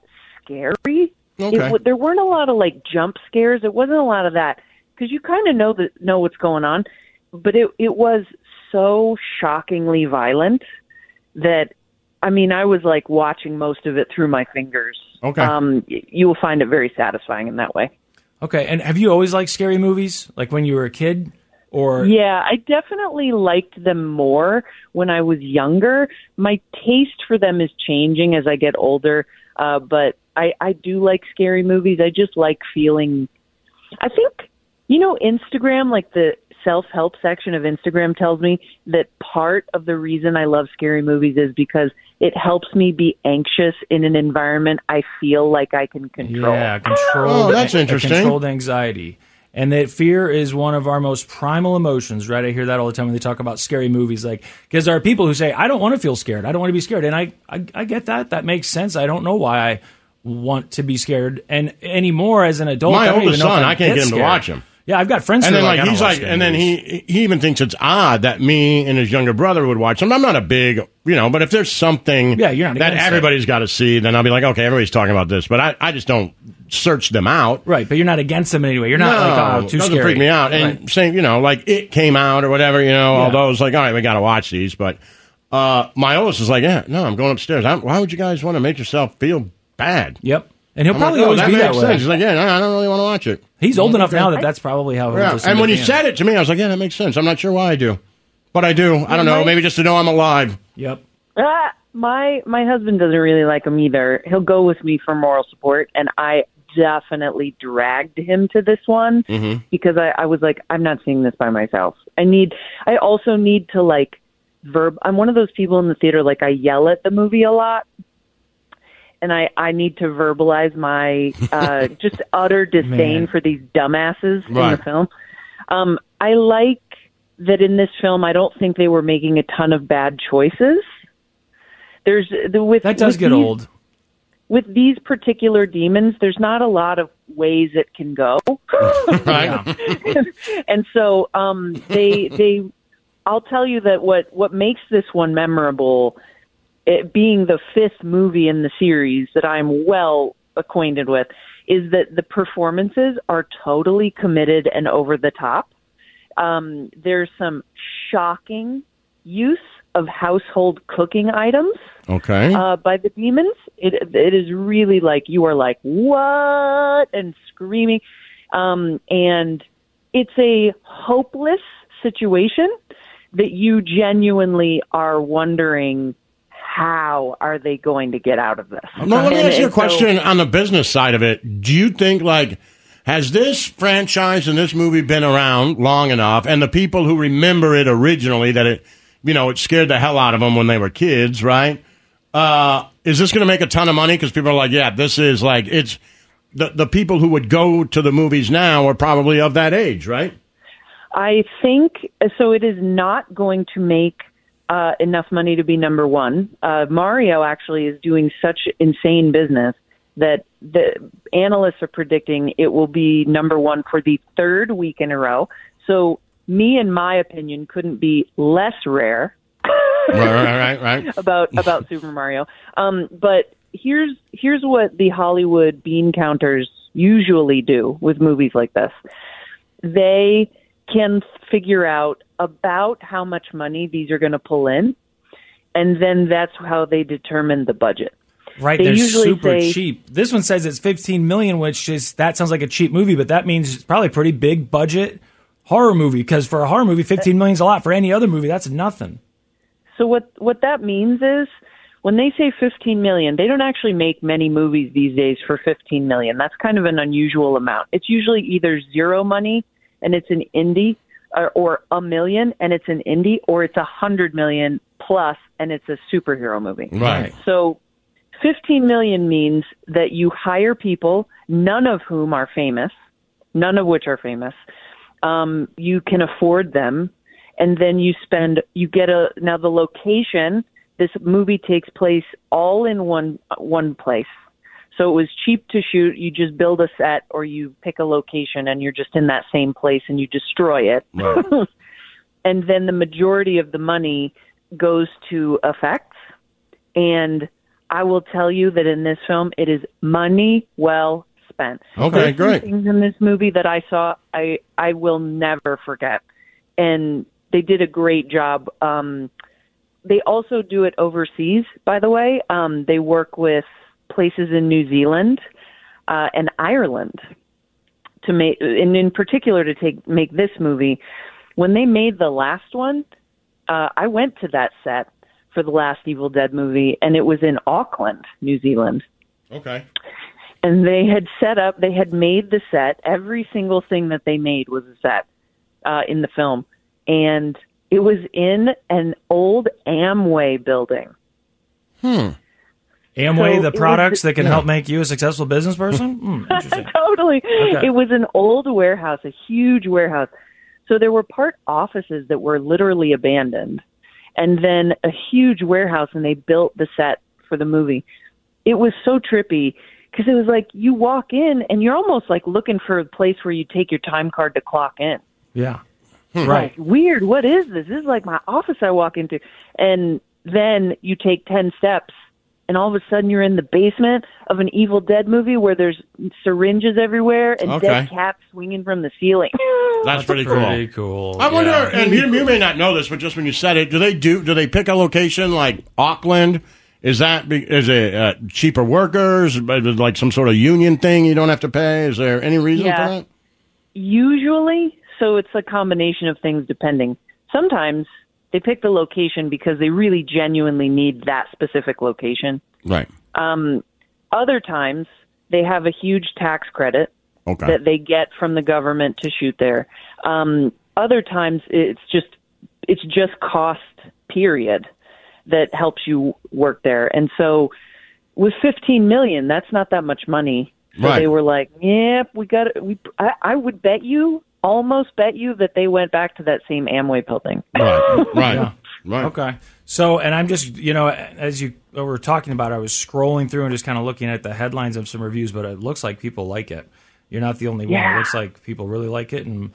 scary Okay. it, w- there weren't a lot of like jump scares it wasn't a lot of that because you kind of know that know what's going on but it it was so shockingly violent that I mean I was like watching most of it through my fingers. Okay. Um, you will find it very satisfying in that way. Okay, and have you always liked scary movies, like when you were a kid, or Yeah, I definitely liked them more when I was younger. My taste for them is changing as I get older, uh, but I, I do like scary movies. I just like feeling. I think, you know, Instagram, like the self help section of Instagram tells me that part of the reason I love scary movies is because it helps me be anxious in an environment I feel like I can control. Yeah, controlled. Oh, that's a- a interesting. Controlled anxiety, and that fear is one of our most primal emotions. Right? I hear that all the time when they talk about scary movies. Like, because there are people who say, "I don't want to feel scared. I don't want to be scared," and I, I, I get that. That makes sense. I don't know why I want to be scared, and anymore as an adult. My I don't even oldest know if son, I'd I can't get him to watch watch 'em. Yeah, I've got friends. and who then like I he's like, and then he he even thinks it's odd that me and his younger brother would watch them. I'm not a big, you know, but if there's something Yeah, you're not that everybody's got to see, then I'll be like, okay, everybody's talking about this, but I, I just don't search them out. right, but you're not against them anyway. You're not no, like, oh, too doesn't scary. freak me out. And Right. saying, you know, like it came out or whatever, you know, Yeah. those like, all right, we got to watch these. But uh, my oldest is like, yeah, no, I'm going upstairs. i why would you guys want to make yourself feel bad? Yep. And he'll I'm probably like, oh, always that be makes that way. sense. He's like, yeah, I don't really want to watch it. He's old enough now that that's probably how he'll Yeah, and when he the said it to me, I was like, yeah, that makes sense. I'm not sure why I do, but I do. I don't know. Maybe just to know I'm alive. Yep. Ah, my my husband doesn't really like them either. He'll go with me for moral support, and I definitely dragged him to this one Mm-hmm. because I, I was like, I'm not seeing this by myself. I need. I also need to like verb. I'm one of those people in the theater like I yell at the movie a lot. And I, I need to verbalize my uh, just utter disdain for these dumbasses in the film. Um, I like that in this film. I don't think they were making a ton of bad choices. There's the with That does with get these- old. With these particular demons, there's not a lot of ways it can go. right. and so um, they they I'll tell you that what what makes this one memorable, it being the fifth movie in the series that I'm well acquainted with, is that the performances are totally committed and over the top. Um, there's some shocking use of household cooking items Okay. uh, by the demons. It it is really like you are like what and screaming, um, and it's a hopeless situation that you genuinely are wondering how are they going to get out of this. No, let me ask you a and so- question on the business side of it. Do you think like has this franchise and this movie been around long enough, and the people who remember it originally that it, you know, it scared the hell out of them when they were kids, right? Uh, is this going to make a ton of money? Because people are like, yeah, this is like it's the the people who would go to the movies now are probably of that age, right? I think so. It is not going to make uh, enough money to be number one. Uh, Mario actually is doing such insane business that the analysts are predicting it will be number one for the third week in a row. So, me, in my opinion, couldn't be less rare right, right, right, right. about about Super Mario. Um, but here's here's what the Hollywood bean counters usually do with movies like this. They can figure out about how much money these are going to pull in, and then that's how they determine the budget. Right, They are super say- cheap. This one says it's 15 million, which is that sounds like a cheap movie, but that means it's probably a pretty big budget horror movie because for a horror movie, 15 million is a lot. For any other movie, that's nothing. So what what that means is when they say 15 million, they don't actually make many movies these days for 15 million. That's kind of an unusual amount. It's usually either zero money and it's an indie or, or a million and it's an indie or it's a hundred million plus and it's a superhero movie. Right. So 15 million means that you hire people, none of whom are famous, none of which are famous. Um, you can afford them, and then you spend. You get a now the location. This movie takes place all in one one place, so it was cheap to shoot. You just build a set, or you pick a location, and you're just in that same place, and you destroy it. and then the majority of the money goes to effects and I will tell you that in this film, it is money well spent. Okay, There's great. Things in this movie that I saw, I I will never forget, and they did a great job. Um, they also do it overseas, by the way. Um, they work with places in New Zealand uh, and Ireland to make, and in particular to take make this movie. When they made the last one, uh, I went to that set for the last Evil Dead movie, and it was in Auckland, New Zealand. Okay. And they had set up, they had made the set. Every single thing that they made was a set uh, in the film, and it was in an old Amway building. Hmm. Amway, So the it was- products that can yeah. help make you a successful business person? Hmm, interesting. totally. Okay. It was an old warehouse, a huge warehouse. So there were part offices that were literally abandoned, and then a huge warehouse, and they built the set for the movie. It was so trippy because it was like you walk in and you're almost like looking for a place where you take your time card to clock in. Yeah. Right. Right. Weird. What is this? This is like my office I walk into. And then you take 10 steps and all of a sudden you're in the basement of an Evil Dead movie where there's syringes everywhere and Okay. dead cats swinging from the ceiling. That's, pretty cool. Pretty cool. I wonder, yeah. and you, you may not know this, but just when you said it, do they do? Do they pick a location like Auckland? Is that be- is it uh, cheaper workers? Is Like some sort of union thing you don't have to pay? Is there any reason Yeah. for that? Usually, so it's a combination of things depending. Sometimes they pick the location because they really genuinely need that specific location. Right. Um, other times they have a huge tax credit Okay. that they get from the government to shoot there. Um, other times it's just it's just cost period that helps you work there. And so with 15 million, that's not that much money. So Right. they were like, "Yep, we got it. We I, I would bet you, almost bet you that they went back to that same Amway building." Right. Right. Yeah. Right. Okay. So, and I'm just, you know, as you were talking about, I was scrolling through and just kind of looking at the headlines of some reviews, but it looks like people like it. You're not the only one. It looks like people really like it, and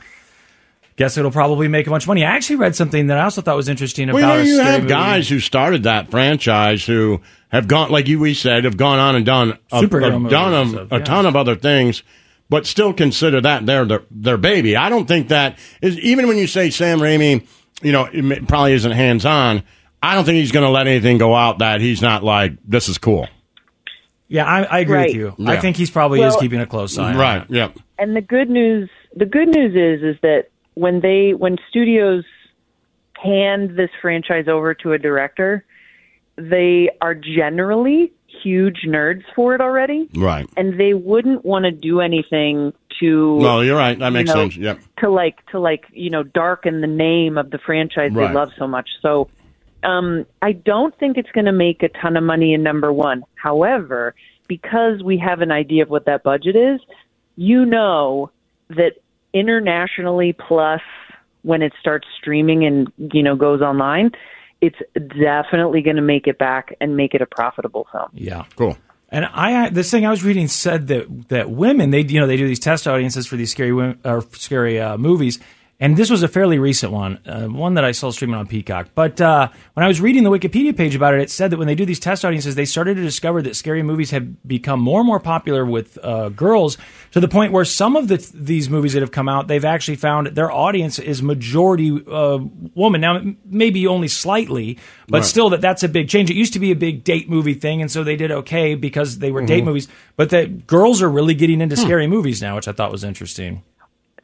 guess it'll probably make a bunch of money. I actually read something that I also thought was interesting Well, about you, know, you scary have movie. guys who started that franchise who have gone, like you we said, have gone on and done a, Superhero a, done a, a yeah. ton of other things, but still consider that their, their their baby. I don't think that is even when you say Sam Raimi, you know, it probably isn't hands on. I don't think he's going to let anything go out that he's not like this is cool. Yeah, I, I agree Right. with you. I think he's probably is keeping a close eye. on Right. it. Yeah. And the good news, the good news is, is that when they, when studios hand this franchise over to a director, they are generally huge nerds for it already, Right. and they wouldn't want to do anything to. No, you're right. That you makes know, sense. Yep. To like, to like, you know, darken the name of the franchise Right. they love so much. So Um, I don't think it's going to make a ton of money in number one. However, because we have an idea of what that budget is, you know that internationally plus when it starts streaming and you know goes online, it's definitely going to make it back and make it a profitable film. Yeah, cool. And I this thing I was reading said that that women they you know they do these test audiences for these scary women, or scary uh, movies. And this was a fairly recent one, uh, one that I saw streaming on Peacock. But uh, when I was reading the Wikipedia page about it, it said that when they do these test audiences, they started to discover that scary movies have become more and more popular with uh, girls to the point where some of the, these movies that have come out, they've actually found their audience is majority uh, woman. Now, maybe only slightly, but Right. still, that that's a big change. It used to be a big date movie thing, and so they did okay because they were date Mhm. movies. But that girls are really getting into Hmm. scary movies now, which I thought was interesting.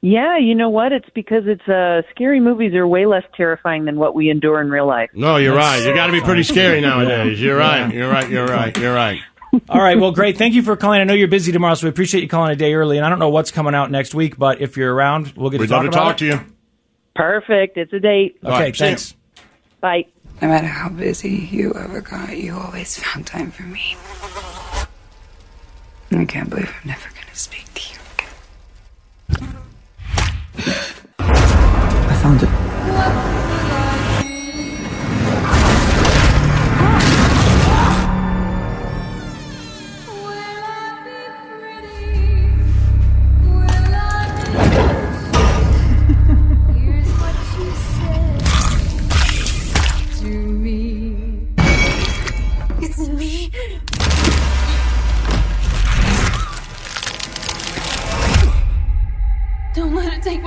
Yeah, you know what? It's because it's uh, scary movies are way less terrifying than what we endure in real life. No, you're right. You got to be pretty scary nowadays. You're right. You're right. You're right. You're right. All right. Well, great. Thank you for calling. I know you're busy tomorrow, so we appreciate you calling a day early. And I don't know what's coming out next week, but if you're around, we'll get We'd to talk love to about talk it. to you. Perfect. It's a date. Okay. thanks. Bye. No matter how busy you ever got, you always found time for me. I can't believe I'm never gonna speak to you again. I found it.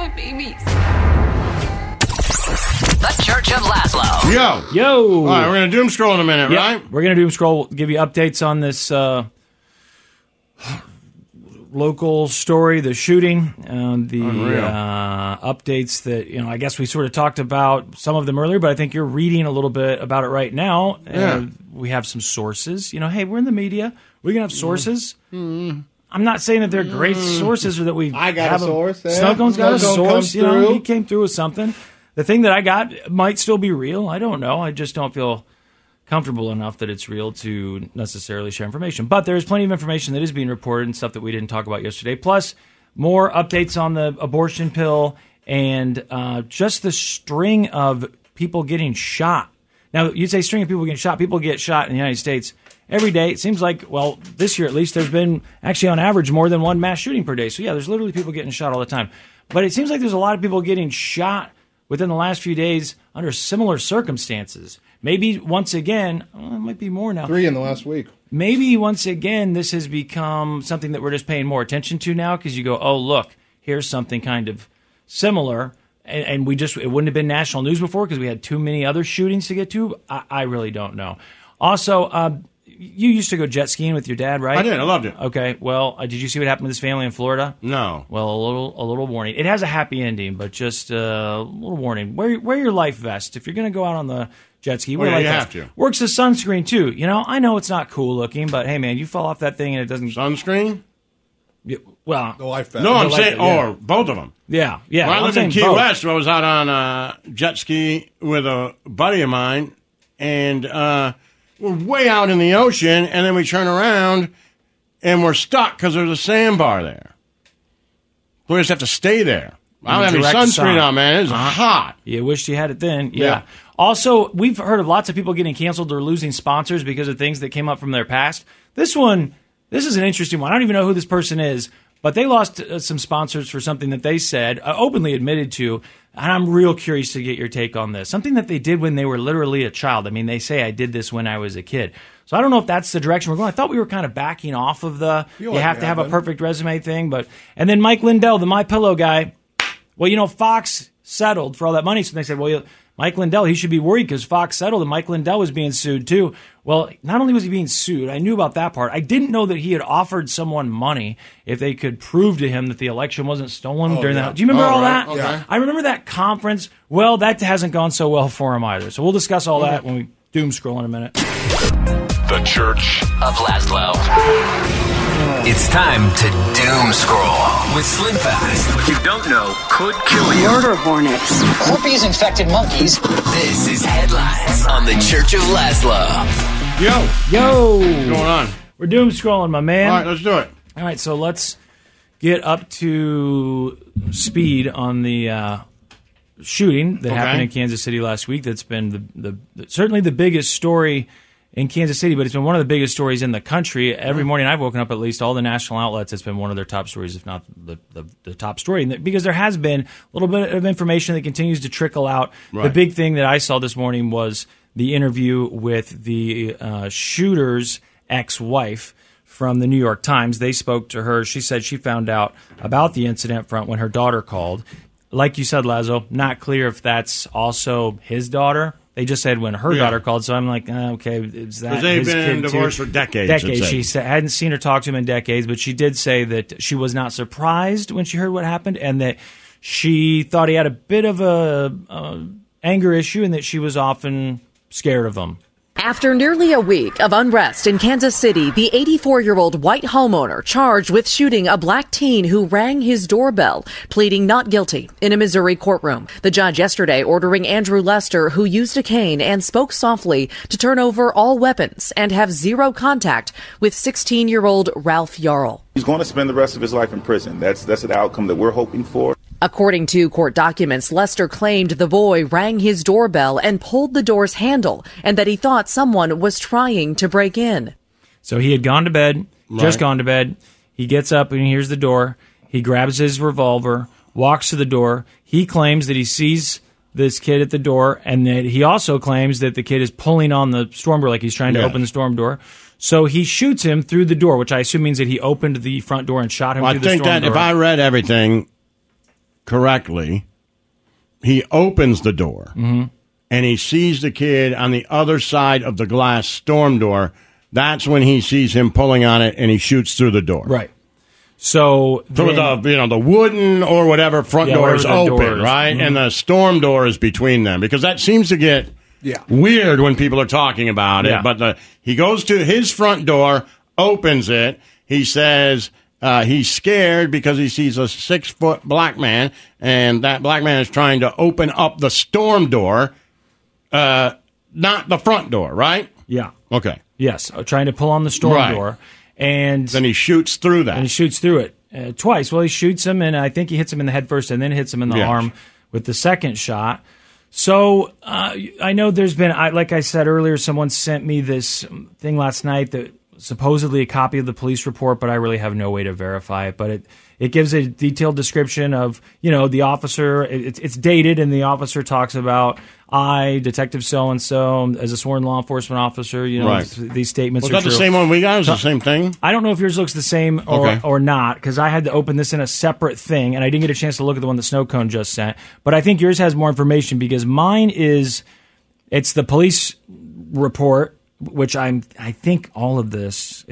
My babies. The Church of Lazlo. Yo. Yo. All right, we're going to doom scroll in a minute, Yep. right? We're going to doom scroll, give you updates on this uh, local story, the shooting, and the Unreal. uh, updates that, you know, I guess we sort of talked about some of them earlier, but I think you're reading a little bit about it right now. Yeah. Uh, we have some sources. You know, hey, we're in the media. We can have sources. I'm not saying that they're great Mm. sources or that we. I got a source, yeah. Snowcone's got a Snowcone source. comes You know, through. he came through with something. The thing that I got might still be real. I don't know. I just don't feel comfortable enough that it's real to necessarily share information. But there's plenty of information that is being reported and stuff that we didn't talk about yesterday. Plus, more updates on the abortion pill and uh, just the string of people getting shot. Now, you'd say string of people getting shot. People get shot in the United States every day. It seems like, well, this year at least, there's been actually on average more than one mass shooting per day. So, yeah, there's literally people getting shot all the time. But it seems like there's a lot of people getting shot within the last few days under similar circumstances. Maybe once again, well, it might be more now. Three in the last week. Maybe once again, this has become something that we're just paying more attention to now because you go, oh, look, here's something kind of similar. And, and we just, it wouldn't have been national news before because we had too many other shootings to get to. I, I really don't know. Also, uh, you used to go jet skiing with your dad, right? I did. I loved it. Okay. Well, uh, did you see what happened to this family in Florida? No. Well, a little a little warning. It has a happy ending, but just uh, a little warning. Wear wear your life vest if you're going to go out on the jet ski. Oh, Wear yeah, life you vest. have to. Works as sunscreen too. You know, I know it's not cool looking, but hey, man, you fall off that thing and it doesn't sunscreen. well, the life vest. No, I'm saying, or both of them. Yeah, yeah. When I I'm lived in saying Key both. West, I was out on a jet ski with a buddy of mine, and uh, we're way out in the ocean, and then we turn around and we're stuck because there's a sandbar there. We just have to stay there. I don't have any sunscreen sun. on, man. It's Uh-huh. hot. You wished you had it then. Yeah. Yeah. Also, we've heard of lots of people getting canceled or losing sponsors because of things that came up from their past. This one, this is an interesting one. I don't even know who this person is, but they lost uh, some sponsors for something that they said, uh, openly admitted to. And I'm real curious to get your take on this. Something that they did when they were literally a child. I mean, they say I did this when I was a kid. So I don't know if that's the direction we're going. I thought we were kind of backing off of the You you, have to have have a perfect resume thing, but and then Mike Lindell, the My Pillow guy, well, you know, Fox settled for all that money. So they said, well, you- Mike Lindell, he should be worried because Fox settled and Mike Lindell was being sued too. Well, not only was he being sued, I knew about that part. I didn't know that he had offered someone money if they could prove to him that the election wasn't stolen Oh, during yeah. the. Do you remember all, all right. that? Okay. I remember that conference. Well, that hasn't gone so well for him either. So we'll discuss all that when we doom scroll in a minute. The Church of Lazlo. It's time to doom scroll with Slim Fast. What you don't know could kill you. Murder hornets. Herpes infected monkeys. This is headlines on the Church of Lazlo. Yo, Yo, what's going on? We're doom scrolling, my man. All right, let's do it. All right, so let's get up to speed on the uh, shooting that Okay. happened in Kansas City last week. That's been the, the, the certainly the biggest story in Kansas City, but it's been one of the biggest stories in the country. Every morning I've woken up, at least all the national outlets, it's been one of their top stories, if not the, the, the top story. Because there has been a little bit of information that continues to trickle out. The big thing that I saw this morning was the interview with the uh, shooter's ex-wife from the New York Times. They spoke to her. She said she found out about the incident front when her daughter called. Like you said, Lazlo, not clear if that's also his daughter. They just said when her Yeah. daughter called, so I'm like, uh, okay, is that they've been kid too? divorced for decades, Decades. She said, hadn't seen her talk to him in decades, but she did say that she was not surprised when she heard what happened, and that she thought he had a bit of a, uh anger issue, and that she was often scared of him. After nearly a week of unrest in Kansas City, the 84 year old white homeowner charged with shooting a black teen who rang his doorbell, pleading not guilty in a Missouri courtroom. The judge yesterday ordering Andrew Lester, who used a cane and spoke softly, to turn over all weapons and have zero contact with 16 year old Ralph Yarl. He's going to spend the rest of his life in prison. That's that's an outcome that we're hoping for. According to court documents, Lester claimed the boy rang his doorbell and pulled the door's handle and that he thought someone was trying to break in. So he had gone to bed, just gone to bed. He gets up and he hears the door. He grabs his revolver, walks to the door. He claims that he sees this kid at the door, and that he also claims that the kid is pulling on the storm door like he's trying to Yes. open the storm door. So he shoots him through the door, which I assume means that he opened the front door and shot him Well, I the think storm that door. if I read everything correctly, he opens the door Mhm. and he sees the kid on the other side of the glass storm door. That's when he sees him pulling on it and he shoots through the door. Right. So through the you know the wooden or whatever front Yeah, door is open, door is. right? Mhm. And the storm door is between them because that seems to get Yeah. weird when people are talking about it. Yeah. But the, he goes to his front door, opens it. He says uh, he's scared because he sees a six foot black man, and that black man is trying to open up the storm door, uh, not the front door, right? Yeah. Okay. Yes, uh, trying to pull on the storm Right. door, and then he shoots through that. And he shoots through it uh, twice. Well, he shoots him, and I think he hits him in the head first, and then hits him in the Yes. arm with the second shot. So uh, I know there's been, I, like I said earlier, someone sent me this thing last night that supposedly a copy of the police report, but I really have no way to verify it. But it it gives a detailed description of you know the officer. it- It's it's dated, and the officer talks about I, Detective So and So, as a sworn law enforcement officer. You know Right. th- these statements. Was are that the same one we got? It was the uh, same thing. I don't know if yours looks the same or, Okay. or not because I had to open this in a separate thing and I didn't get a chance to look at the one that Snowcone just sent. But I think yours has more information because mine is it's the police report, which I'm I think all of this.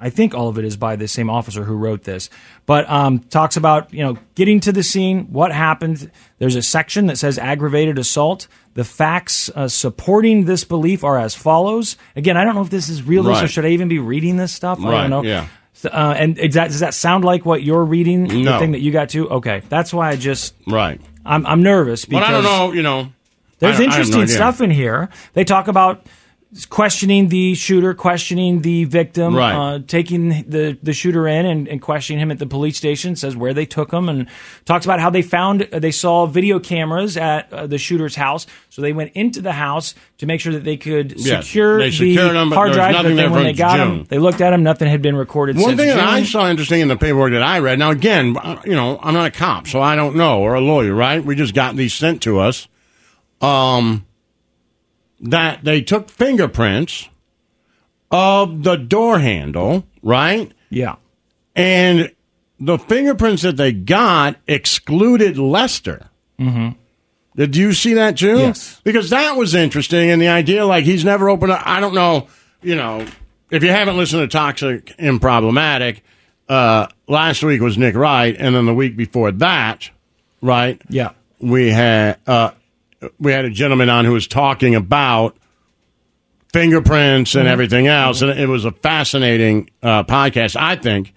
I think all of it is by the same officer who wrote this, but um, talks about you know getting to the scene, what happened. There's a section that says aggravated assault. The facts uh, supporting this belief are as follows. Again, I don't know if this is real, Right. should I even be reading this stuff? I don't know. yeah. Uh, and that, does that sound like what you're reading? The No. thing that you got to? Okay, that's why I just right. I'm I'm nervous because But I don't know. You know, there's I- I no interesting stuff in here. They talk about questioning the shooter, questioning the victim, Right. uh, taking the, the shooter in and, and questioning him at the police station, says where they took him, and talks about how they found, they saw video cameras at uh, the shooter's house. So they went into the house to make sure that they could Yes, secure they the him, hard drive. nothing But there then when they got June. him, they looked at him, nothing had been recorded One since thing that I saw interesting in the paperwork that I read. Now, again, uh, you know, I'm not a cop, so I don't know, or a lawyer, right? We just got these sent to us. Um, that they took fingerprints of the door handle, right? Yeah. And the fingerprints that they got excluded Lester. Mm-hmm. Did you see that too? Yes. Because that was interesting, and the idea like he's never opened up. I don't know, you know, if you haven't listened to Toxic and Problematic, uh, last week was Nick Wright, and then the week before that, right? Yeah. We had uh, we had a gentleman on who was talking about fingerprints and Mhm. everything else, and it was a fascinating uh, podcast, I think.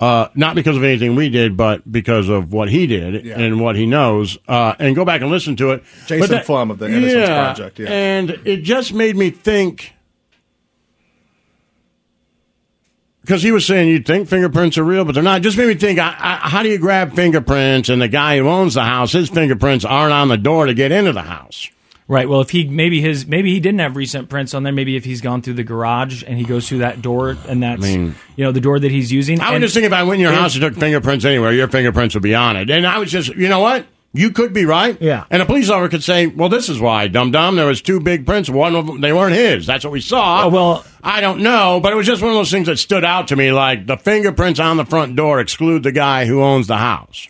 Uh, not because of anything we did, but because of what he did Yeah. and what he knows. Uh, and go back and listen to it. Jason that- Flom of the Innocence Project, yeah. And it just made me think. Because he was saying you'd think fingerprints are real, but they're not. Just made me think: I, I, how do you grab fingerprints? And the guy who owns the house, his fingerprints aren't on the door to get into the house. Right. Well, if he maybe his maybe he didn't have recent prints on there. Maybe if he's gone through the garage and he goes through that door, and that's mean- you know the door that he's using. I was And just thinking if I went in your house and took fingerprints anywhere, your fingerprints would be on it. And I was just, you know what? You could be right. Yeah. And a police officer could say, well, this is why, dum dum. There was two big prints. One of them, they weren't his. That's what we saw. Oh, well- I don't know, but it was just one of those things that stood out to me. Like the fingerprints on the front door exclude the guy who owns the house.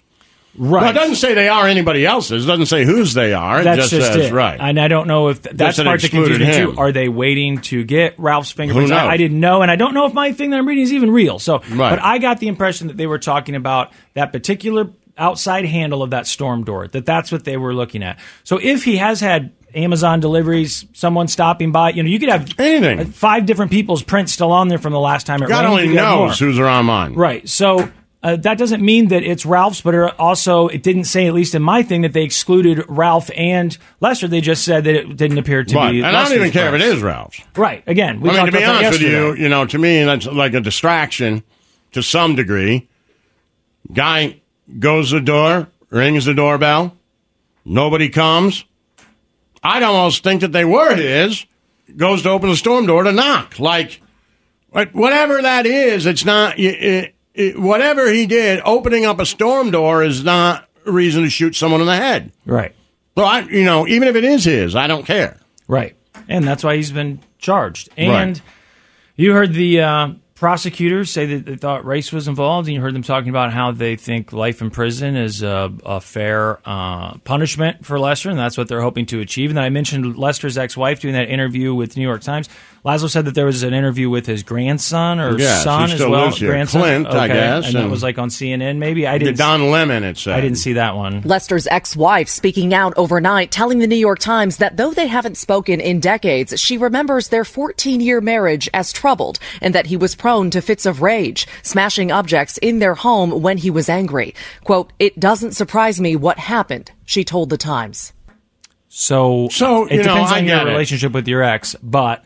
Right. Well, it doesn't say they are anybody else's. It doesn't say whose they are. It That's just, just, says it. right. And I don't know if th- that's that part that excluded me too. Are they waiting to get Ralph's fingerprints? I. I didn't know, and I don't know if my thing that I'm reading is even real. So, Right. but I got the impression that they were talking about that particular outside handle of that storm door. That that's what they were looking at. So if he has had Amazon deliveries, someone stopping by, you know, you could have Anything. five different people's prints still on there from the last time it God rained. only You could have knows who's on mine. Right. So uh, that doesn't mean that it's Ralph's, but it also it didn't say, at least in my thing, that they excluded Ralph and Lester. They just said that it didn't appear to Right. be. And I don't even care if it is Ralph's. Right. Again, we I mean, to be honest with you, you know, to me, that's like a distraction to some degree. Guy goes to the door, rings the doorbell, nobody comes. I'd almost think that they were his. Goes to open the storm door to knock. Like, whatever that is, it's not. It, it, it, whatever he did, opening up a storm door is not a reason to shoot someone in the head. Right. So I, you know, even if it is his, I don't care. Right. And that's why he's been charged. And Right. you heard the uh, prosecutors say that they thought race was involved, and you heard them talking about how they think life in prison is a, a fair uh, punishment for Lester, and that's what they're hoping to achieve. And I mentioned Lester's ex wife doing that interview with New York Times. Lazlo said that there was an interview with his grandson or Yes, he son as well. lives here. Grandson, Klint, I guess, and, that was like on CNN. Maybe I didn't. Don Lemon, it said. I didn't see that one. Lester's ex wife speaking out overnight, telling the New York Times that though they haven't spoken in decades, she remembers their 14 year marriage as troubled and that he was prone to fits of rage, smashing objects in their home when he was angry. Quote, It doesn't surprise me what happened, she told the Times. So, So, it you know, depends I on your get it. relationship with your ex, but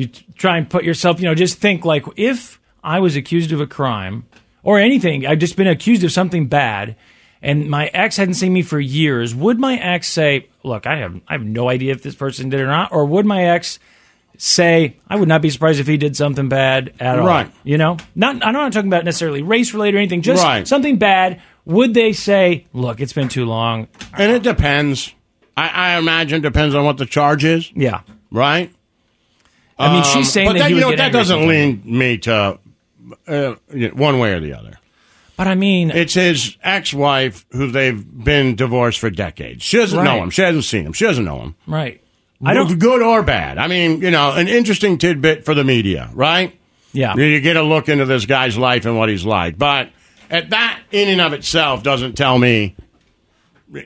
you try and put yourself, you know, just think like if I was accused of a crime or anything, I've just been accused of something bad, and my ex hadn't seen me for years, would my ex say, "Look, I have I have no idea if this person did or not," or would my ex say, "I would not be surprised if he did something bad at all"? Right. You know, not I'm not talking about necessarily race related or anything, just Right. something bad. Would they say, "Look, it's been too long"? And it depends. I, I imagine depends on what the charge is. Yeah. Right? I mean, she's Um, saying but that that, you know, that doesn't lean me to uh, one way or the other. But I mean, It's his ex-wife who they've been divorced for decades. She doesn't know him. She hasn't seen him. She doesn't know him. right. I don't. good or bad. I mean, you know, an interesting tidbit for the media, right? Yeah. You- You get a look into this guy's life and what he's like, but at that in and of itself doesn't tell me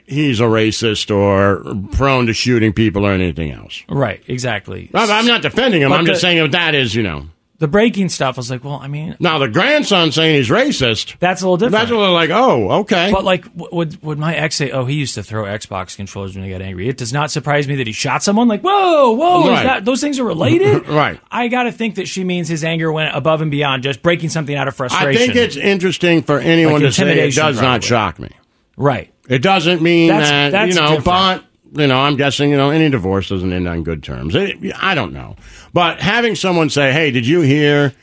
he's a racist or prone to shooting people or anything else. Right. Exactly. I'm not defending him. But I'm just saying if that is, you know. The breaking stuff. I was like, well, I mean, Now the grandson saying he's racist. that's a little different. That's a little like, oh, okay. But like, would would my ex say, "Oh, he used to throw Xbox controllers when he got angry"? It does not surprise me that he shot someone. Like, whoa, whoa, is Right. that, those things are related, Right. I got to think that she means his anger went above and beyond just breaking something out of frustration. I think it's interesting for anyone Like to say it does not shock me. right. It doesn't mean That's- that that's you know, different. but you know, I'm guessing you know any divorce doesn't end on good terms. It, I don't know, but having someone say, "Hey, did you hear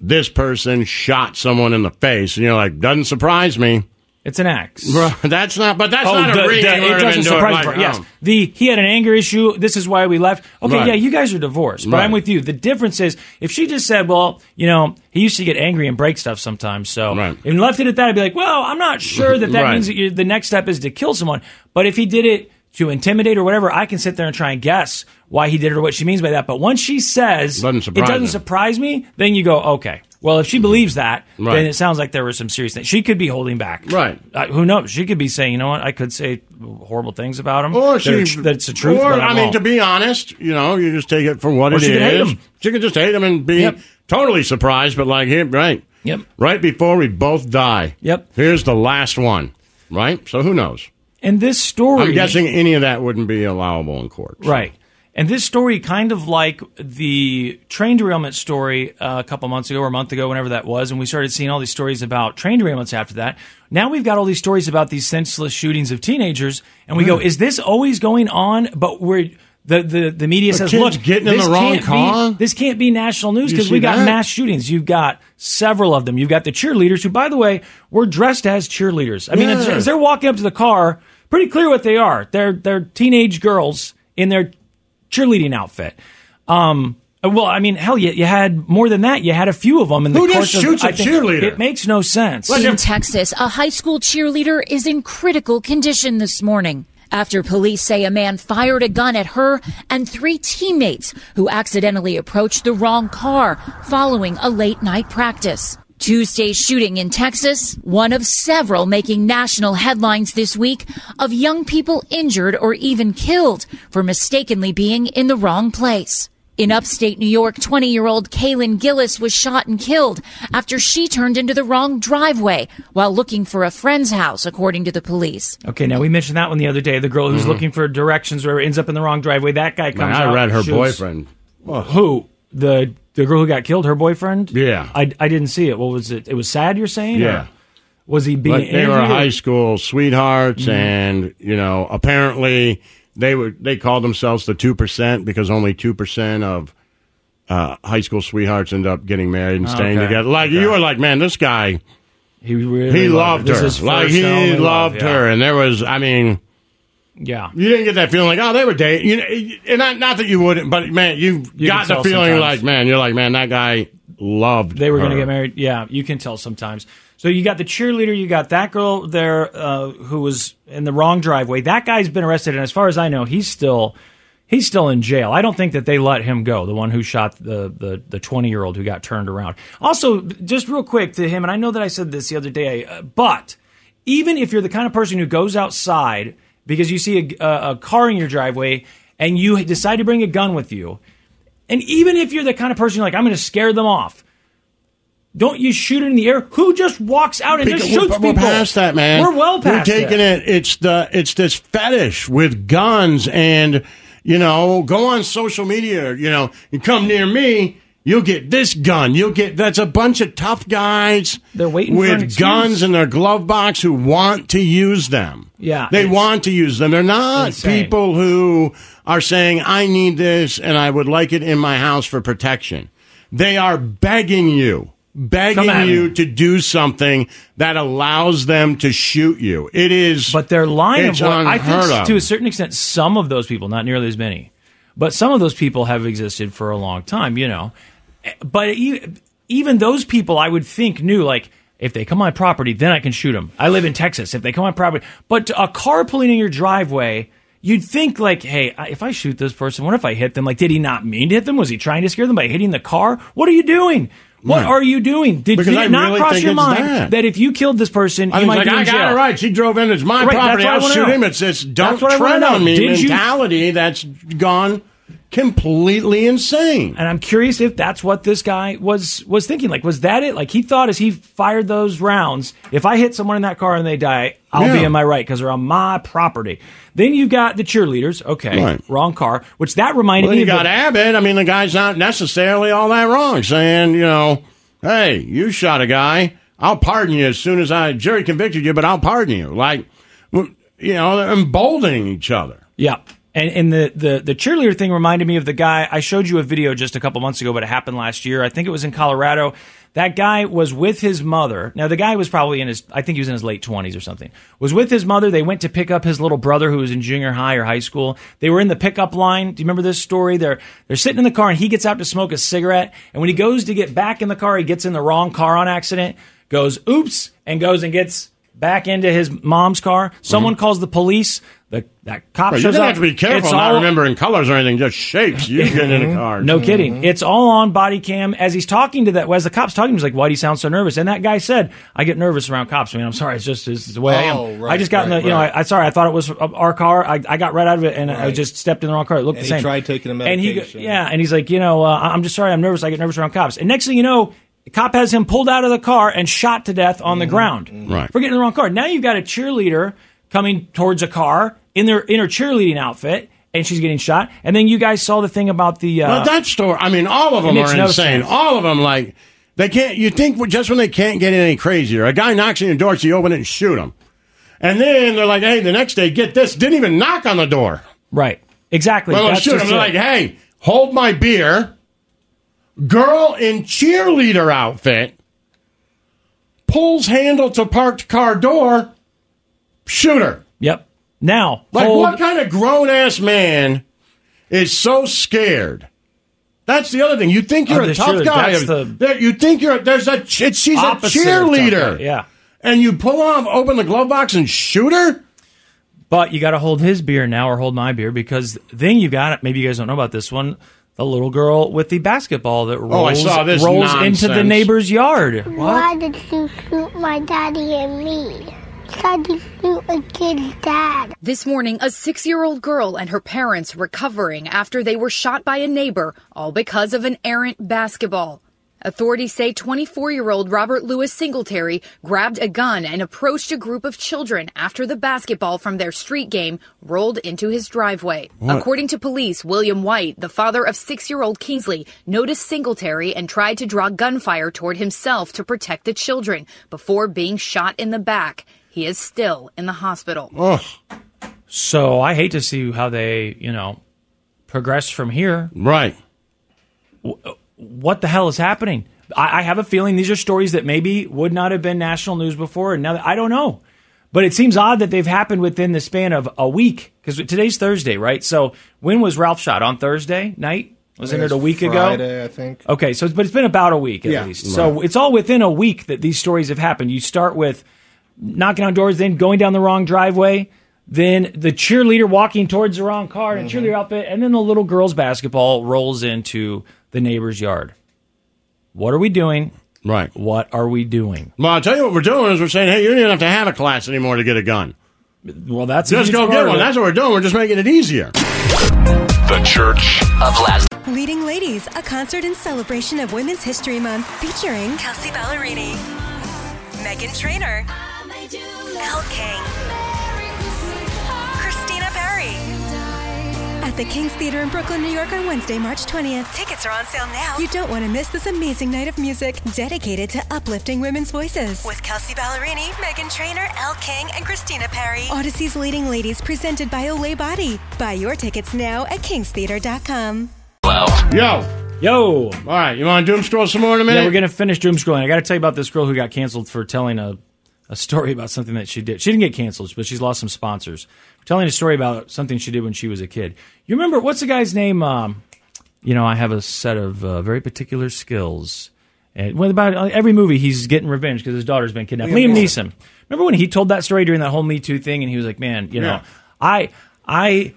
this person shot someone in the face?" and you're like, doesn't surprise me. It's an axe. That's not. But that's oh, not the- a ring. the- it doesn't surprise like, me. Yes, oh. the he had an anger issue. This is why we left. Okay, Right. yeah, you guys are divorced, but Right. I'm with you. The difference is if she just said, "Well, you know, he used to get angry and break stuff sometimes," so Right. and left it at that, I'd be like, "Well, I'm not sure that that Right. means that the next step is to kill someone." But if he did it to intimidate or whatever, I can sit there and try and guess why he did it or what she means by that. But once she says Doesn't it doesn't surprise me, then you go, "Okay." Well, if she believes that, Right. then it sounds like there was some serious things. She could be holding back. Right. Uh, who knows? She could be saying, you know what? I could say horrible things about him. Or that she, it's- that's the truth. Or I, mean, won't. to be honest, you know, you just take it for what Or it she could hate him. She could just hate him and be Yep. totally surprised, but like him, right? Yep. Right before we both die. Yep. Here's the last one. Right? So who knows? And this story. I'm guessing any of that wouldn't be allowable in court. so. Right. And this story, kind of like the train derailment story uh, a couple months ago or a month ago, whenever that was, and we started seeing all these stories about train derailments after that. Now we've got all these stories about these senseless shootings of teenagers, and we go, is this always going on? But we're the the, the media A says, look, getting in this the wrong can't be- car? this can't be national news because we got that? mass shootings. You've got several of them. You've got the cheerleaders who, by the way, were dressed as cheerleaders. I mean, as, as they're walking up to the car, pretty clear what they are. They're they're teenage girls in their cheerleading outfit. Um, well, I mean, hell, you, you had more than that. You had a few of them in the Who just course of. shoots a I think- cheerleader? It makes no sense. In Texas, a high school cheerleader is in critical condition this morning after police say a man fired a gun at her and three teammates who accidentally approached the wrong car following a late night practice. Tuesday's shooting in Texas, one of several making national headlines this week of young people injured or even killed for mistakenly being in the wrong place. In upstate New York, 20 year old Kaylin Gillis was shot and killed after she turned into the wrong driveway while looking for a friend's house, according to the police. Okay, now we mentioned that one the other day. The girl who's Mhm. looking for directions or ends up in the wrong driveway. That guy Man, comes I out. I read her shoots- boyfriend. Who? The the girl who got killed, her boyfriend? Yeah. I, I didn't see it. What was it? It was sad, you're saying? Yeah. Or was he being Like they were interviewed? high school sweethearts, Mhm. and you know, apparently they were they called themselves the two percent because only two percent of uh, high school sweethearts end up getting married and staying Okay. together. Like you were like, man, this guy, He really he loved her. her, This is his like he only love, loved yeah. her, and there was, I mean. Yeah. You didn't get that feeling like, oh, they were dating. You know, and not, not that you wouldn't, but man, you, You got the feeling sometimes. like, man, you're like, man, that guy loved. They were going to get married. Yeah, you can tell sometimes. So you got the cheerleader, you got that girl there uh, who was in the wrong driveway. That guy's been arrested, and as far as I know, he's still he's still in jail. I don't think that they let him go. The one who shot the the the twenty year old who got turned around. Also, just real quick to him, and I know that I said this the other day, uh, but even if you're the kind of person who goes outside because you see a, a, a car in your driveway and you decide to bring a gun with you, and even if you're the kind of person like I'm going to scare them off. Don't you shoot it in the air? Who just walks out and Because just shoots we're, people? We're past that, man. We're well past We're taking it. it. It's the it's this fetish with guns, and you know, go on social media. You know, you come near me, you'll get this gun. You'll get that's a bunch of tough guys. They're waiting with excuse. guns in their glove box who want to use them. Yeah, they want to use them. They're not insane. people who are saying, "I need this and I would like it in my house for protection." They are begging you begging you to do something that allows them to shoot you. It is, but they're lying. It's I think of. to a certain extent, some of those people, not nearly as many, but some of those people have existed for a long time. You know, but even those people, I would think knew like. If they come on my property, then I can shoot them. I live in Texas. If they come on my property, but a car pulling in your driveway, you'd think like, hey, if I shoot this person, what if I hit them? Like, did he not mean to hit them? Was he trying to scare them by hitting the car? What are you doing? What are you doing? Did, did it not really cross your mind that. that. if you killed this person, I you might like, be in I jail? got it right. She drove in. It's my Right, property. I I'll shoot know. him. It's this don't That's what I wanna tread on me Did you- mentality that's gone completely insane. And I'm curious if that's what this guy was was thinking. Like, was that it? Like, he thought as he fired those rounds, if I hit someone in that car and they die, I'll be in my right because they're on my property. Then you've got the cheerleaders. Okay, Right. wrong car. Which that reminded Well, me you of got the- Abbott. I mean, the guy's not necessarily all that wrong. Saying, you know, hey, you shot a guy. I'll pardon you as soon as I jury convicted you, but I'll pardon you. Like, you know, they're emboldening each other. Yeah. And, and the, the, the cheerleader thing reminded me of the guy. I showed you a video just a couple months ago, but it happened last year. I think it was in Colorado. That guy was with his mother. Now, the guy was probably in his, I think he was in his late 20s or something. Was with his mother. They went to pick up his little brother who was in junior high or high school. They were in the pickup line. Do you remember this story? They're, they're sitting in the car and he gets out to smoke a cigarette. And when he goes to get back in the car, he gets in the wrong car on accident, goes, oops, and goes and gets back into his mom's car. Someone mm-hmm. calls the police. The, that cop Right, you shows don't up. have to be It's careful not all- remembering colors or anything. Just shakes. You get in a car. no kidding. It's all on body cam. As he's talking to that, as the cop's talking, he's like, "Why do you sound so nervous?" And that guy said, "I get nervous around cops. I mean, I'm sorry. It's just it's the way I Oh, am. right, I just got in the, you know. I, I sorry. I thought it was our car. I, I got right out of it, and I just stepped in the wrong car. It looked And the he same. tried taking a And he, yeah, and he's like, you know, uh, I'm just sorry. I'm nervous. I get nervous around cops. And next thing you know. The cop has him pulled out of the car and shot to death on the Mm-hmm. ground Right. for getting the wrong car. Now you've got a cheerleader coming towards a car in their in her cheerleading outfit, and she's getting shot. And then you guys saw the thing about the. Uh, Well, that story. I mean, all of them are no insane. sense. All of them, like they can't. You think just when they can't get any crazier, a guy knocks on your door, so you open it and shoot him, and then they're like, "Hey, the next day, get this, didn't even knock on the door." Right. Exactly. Well, That's shoot him. They're like, "Hey, hold my beer." Girl in cheerleader outfit pulls handle to parked car door. Shooter. Yep. Now, Like, hold- what kind of grown ass man is so scared? That's the other thing. You think you're Oh, a tough cheerleader, guy. that's the- you think you're. There's a. she's a Opposite of tough cheerleader. yeah. And you pull off, open the glove box, and shoot her. But you got to hold his beer now, or hold my beer, because then you got it. Maybe you guys don't know about this one. The little girl with the basketball that rolls, Oh, I saw this rolls into the neighbor's yard. Why did you shoot my daddy and me? Tried to shoot dad. This morning, a six year old girl and her parents recovering after they were shot by a neighbor, all because of an errant basketball. Authorities say 24 year old Robert Lewis Singletary grabbed a gun and approached a group of children after the basketball from their street game rolled into his driveway. What? According to police, William White, the father of six year old Kingsley, noticed Singletary and tried to draw gunfire toward himself to protect the children before being shot in the back. He is still in the hospital. So I hate to see how they, you know, progress from here. Right. Uh, what the hell is happening? I, I have a feeling these are stories that maybe would not have been national news before, and now that, I don't know. But it seems odd that they've happened within the span of a week because today's Thursday, right? So when was Ralph shot on Thursday night? Wasn't I it a week it's ago? Friday, I think. Okay, so it's, but it's been about a week at Yeah. least. So it's all within a week that these stories have happened. You start with knocking on doors, then going down the wrong driveway, then the cheerleader walking towards the wrong car in a cheerleader mm-hmm. outfit, and then the little girl's basketball rolls into the neighbor's yard. What are we doing? Right. What are we doing? Well, I'll tell you what we're doing is we're saying, hey, you don't even have to have a class anymore to get a gun. Well, that's a just huge go get one. That's what we're doing. We're just making it easier. The Church of Lazlo. Leading Ladies, a concert in celebration of Women's History Month featuring Kelsea Ballerini, Meghan Trainor, Elle King, Christina Perri. At the King's Theater in Brooklyn, New York on Wednesday, March 20th. Tickets are on sale now. You don't want to miss this amazing night of music dedicated to uplifting women's voices. With Kelsea Ballerini, Meghan Trainor, Elle King, and Christina Perri. Odyssey's Leading Ladies presented by Olay Body. Buy your tickets now at kingstheater.com. Yo. Yo. All right, you want to doom scroll some more in a minute? Yeah, we're gonna finish doom scrolling. I got to tell you about this girl who got canceled for telling a, a story about something that she did. She didn't get canceled, but she's lost some sponsors. telling a story about something she did when she was a kid. You remember what's the guy's name? Um, you know, I have a set of uh, very particular skills. And what about uh, every movie he's getting revenge because his daughter's been kidnapped? Liam Neeson. Remember when he told that story during that whole Me Too thing, and he was like, "Man, you know, Yeah. I I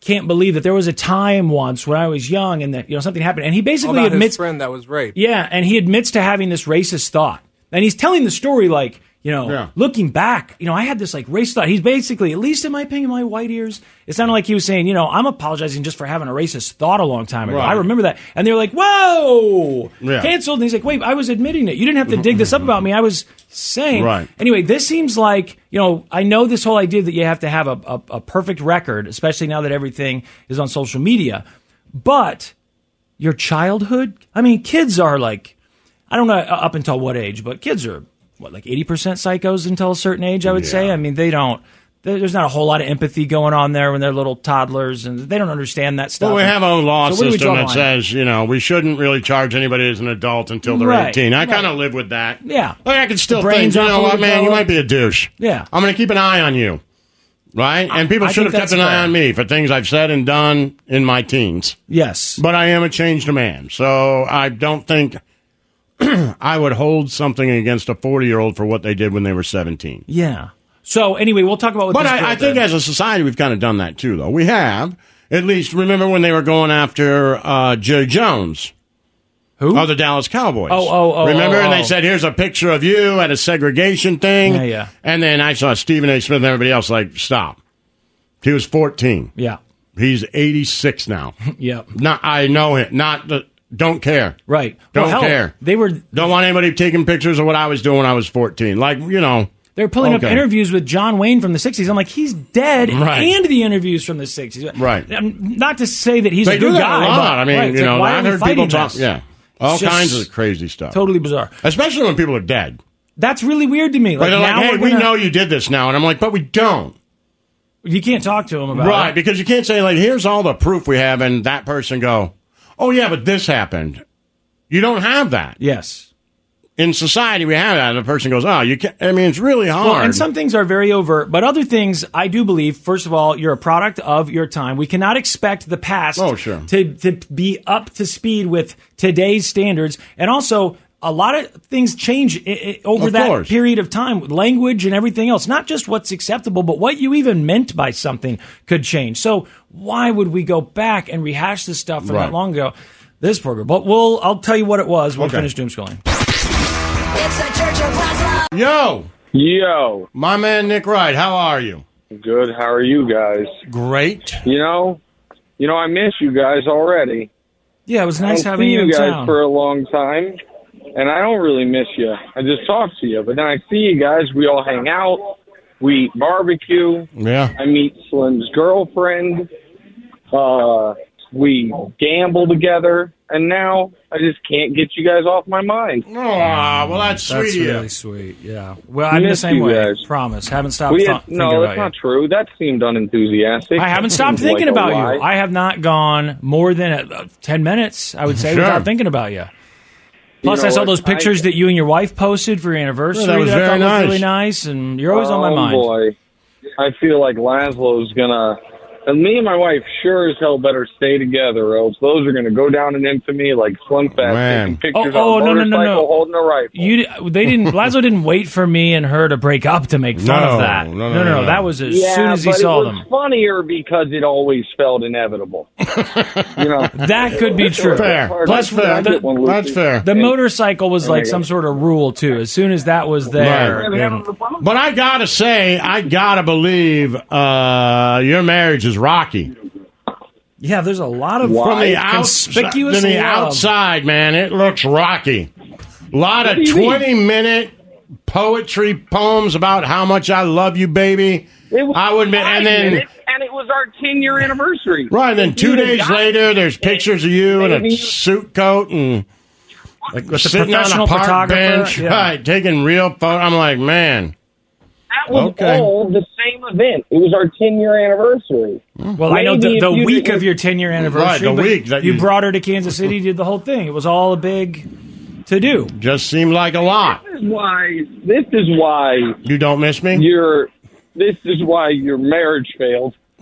can't believe that there was a time once when I was young and that you know something happened." And he basically admits friend that was raped. yeah, and he admits to having this racist thought. And he's telling the story like, you know, Yeah. looking back, you know, I had this like racist thought. He's basically, at least in my opinion, my white ears, it sounded like he was saying, you know, I'm apologizing just for having a racist thought a long time ago. Right. I remember that. And they're like, whoa, Yeah. canceled. And he's like, wait, I was admitting it. You didn't have to dig this up about me. I was saying. Right. Anyway, this seems like, you know, I know this whole idea that you have to have a, a, a perfect record, especially now that everything is on social media. But your childhood, I mean, kids are like, I don't know uh, up until what age, but kids are what like eighty percent psychos until a certain age. I would say. I mean, they don't. There's not a whole lot of empathy going on there when they're little toddlers, and they don't understand that stuff. Well, we have a law So system that says, you know, we shouldn't really charge anybody as an adult until they're Right, 18. I right. kind of live with that. Yeah. Like, I can still think, you know what, man, you might be a douche. Yeah. I'm going to keep an eye on you. Right? And people I should have kept an eye on me for things I've said and done in my teens. Yes. But I am a changed man. So I don't think I would hold something against a 40 year old for what they did when they were 17. Yeah. So anyway, we'll talk about what. But I, I think as a society, we've kind of done that too, though. We have. At least remember when they were going after uh, Jerry Jones. Who? Oh, the Dallas Cowboys. Oh, oh, oh, Remember? oh, and they oh. said, here's a picture of you at a segregation thing. Yeah, yeah. And then I saw Stephen A. Smith and everybody else like, stop. He was 14. Yeah. He's 86 now. yeah. Not, I know him. Not the, don't care. Right. Don't Well, hell, care. They were Don't want anybody taking pictures of what I was doing when I was 14. Like, you know. They were pulling Okay. up interviews with John Wayne from the 60s. I'm like, he's dead, Right. and the interviews from the 60s. Right. Um, Not to say that he's they a good guy. a lot. but- I mean, right, you know, are I've heard people fighting talk. this? Yeah. All It's kinds of crazy stuff. Totally bizarre. Especially when people are dead. That's really weird to me. Like, Like, they're like, now hey, we're we gonna- know you did this now. And I'm like, but we don't. You can't talk to him about Right, it. Right, because you can't say, like, here's all the proof we have, and that person go, oh, yeah, but this happened. You don't have that. Yes. In society, we have that. And the person goes, oh, you can't. I mean, it's really hard. Well, and some things are very overt, but other things, I do believe, first of all, you're a product of your time. We cannot expect the past Oh, sure. to, to be up to speed with today's standards. And also, a lot of things change i- i- over Of that course. period of time. Language and everything else, not just what's acceptable, but what you even meant by something could change. So why would we go back and rehash this stuff from Right. that long ago? This program, but we'll. I'll tell you what it was. We'll Okay. finish doomscrolling. It's the Church of Lazlo. Yo. Yo. My man, Nick Wright, how are you? Good. How are you guys? Great. You know, you know, I miss you guys already. Yeah, it was nice don't having see you in guys town. for a long time, and I don't really miss you. I just talk to you, but then I see you guys. We all hang out. We eat barbecue. Yeah. I meet Slim's girlfriend. Uh, we gamble together, and now I just can't get you guys off my mind. Ah, well, that's sweet That's of you. really sweet. Yeah. Well, I'm the Miss same you way. guys. Promise. Haven't stopped We th- had- thinking no, about that's you. not true. That seemed unenthusiastic. I haven't That stopped seemed thinking like a about lie. you. I have not gone more than uh, 10 minutes, I would say, Sure. without thinking about you. Plus, know I saw those pictures I- that you and your wife posted for your anniversary. That was I very nice. was really nice, and you're always on my mind. oh, mind. boy. I feel like Lazlo's gonna. And me and my wife sure as hell better stay together, or else those are gonna go down in infamy like Slim Fast Man. taking pictures Oh, oh, on a no, no, no, motorcycle no. holding a rifle. You, they didn't. Lazlo didn't wait for me and her to break up to make fun No, of that. no, no, no, no. That was as yeah, soon as he but saw it was them. funnier because it always felt inevitable. you know, That could be true. Fair. That's fair. I get one, That's fair. The motorcycle was like some sort of rule too. As soon as that was there, Right. and- But I gotta say, I gotta believe uh, your marriage is rocky. yeah, there's a lot of From the outside, conspicuous from the love. outside, man, it looks rocky. A lot What of do you mean? twenty-minute poetry poems about how much I love you, baby. I would admit, five and then minutes, and it was our ten year anniversary. right, and then two days later, there's pictures of you in a suit coat and like with the sitting on a professional park photographer. bench, yeah. right, taking real photos. I'm like, man. That was Okay. all the same event. It was our ten year anniversary. Well, I know the, the week did- of your 10 year anniversary. Right, the week that you, you- brought her to Kansas City, did the whole thing. It was all a big to do. Just seemed like a lot. This is why. This is why You don't miss me? your. This is why your marriage failed.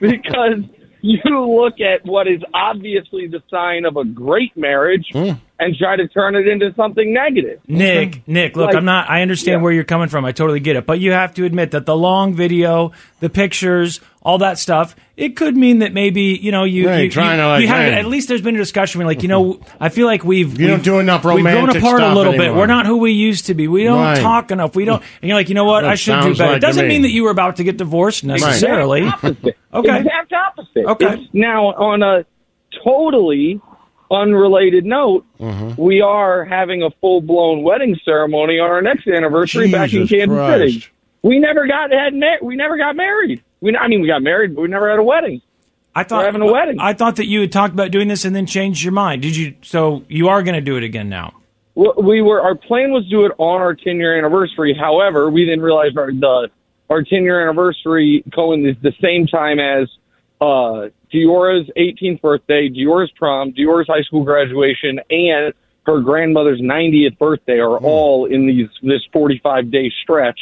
because you look at what is obviously the sign of a great marriage Hmm. And try to turn it into something negative. Nick, Nick, look, Like- I'm not. I understand Yeah. where you're coming from. I totally get it, but you have to admit that the long video, the pictures, all that stuff, it could mean that maybe you know you. Right, you, trying you- to, like, you have, at least there's been a discussion where like you know I feel like we've You don't we've- do enough We've grown romantic apart a stuff little bit. We're not who we used to be. We don't Right. talk enough. We don't. And you're like, you know what? That I should do better. like it doesn't me. mean that you were about to get divorced necessarily. Opposite. Okay. Exact opposite. Okay. It's now on a totally unrelated note, Mm-hmm. we are having a full blown wedding ceremony on our next anniversary back in Jesus Kansas Christ. City. We never got had mar- we never got married. We I mean we got married, but we never had a wedding. I thought We're having a wedding. I thought that you had talked about doing this and then changed your mind. Did you? So you are going to do it again now? Well, we were our plan was to do it on our 10 year anniversary. However, we didn't realize our the our 10 year anniversary coincided the same time as uh Diora's 18th birthday, Diora's prom, Diora's high school graduation, and her grandmother's 90th birthday are Hmm. all in these this 45 day stretch.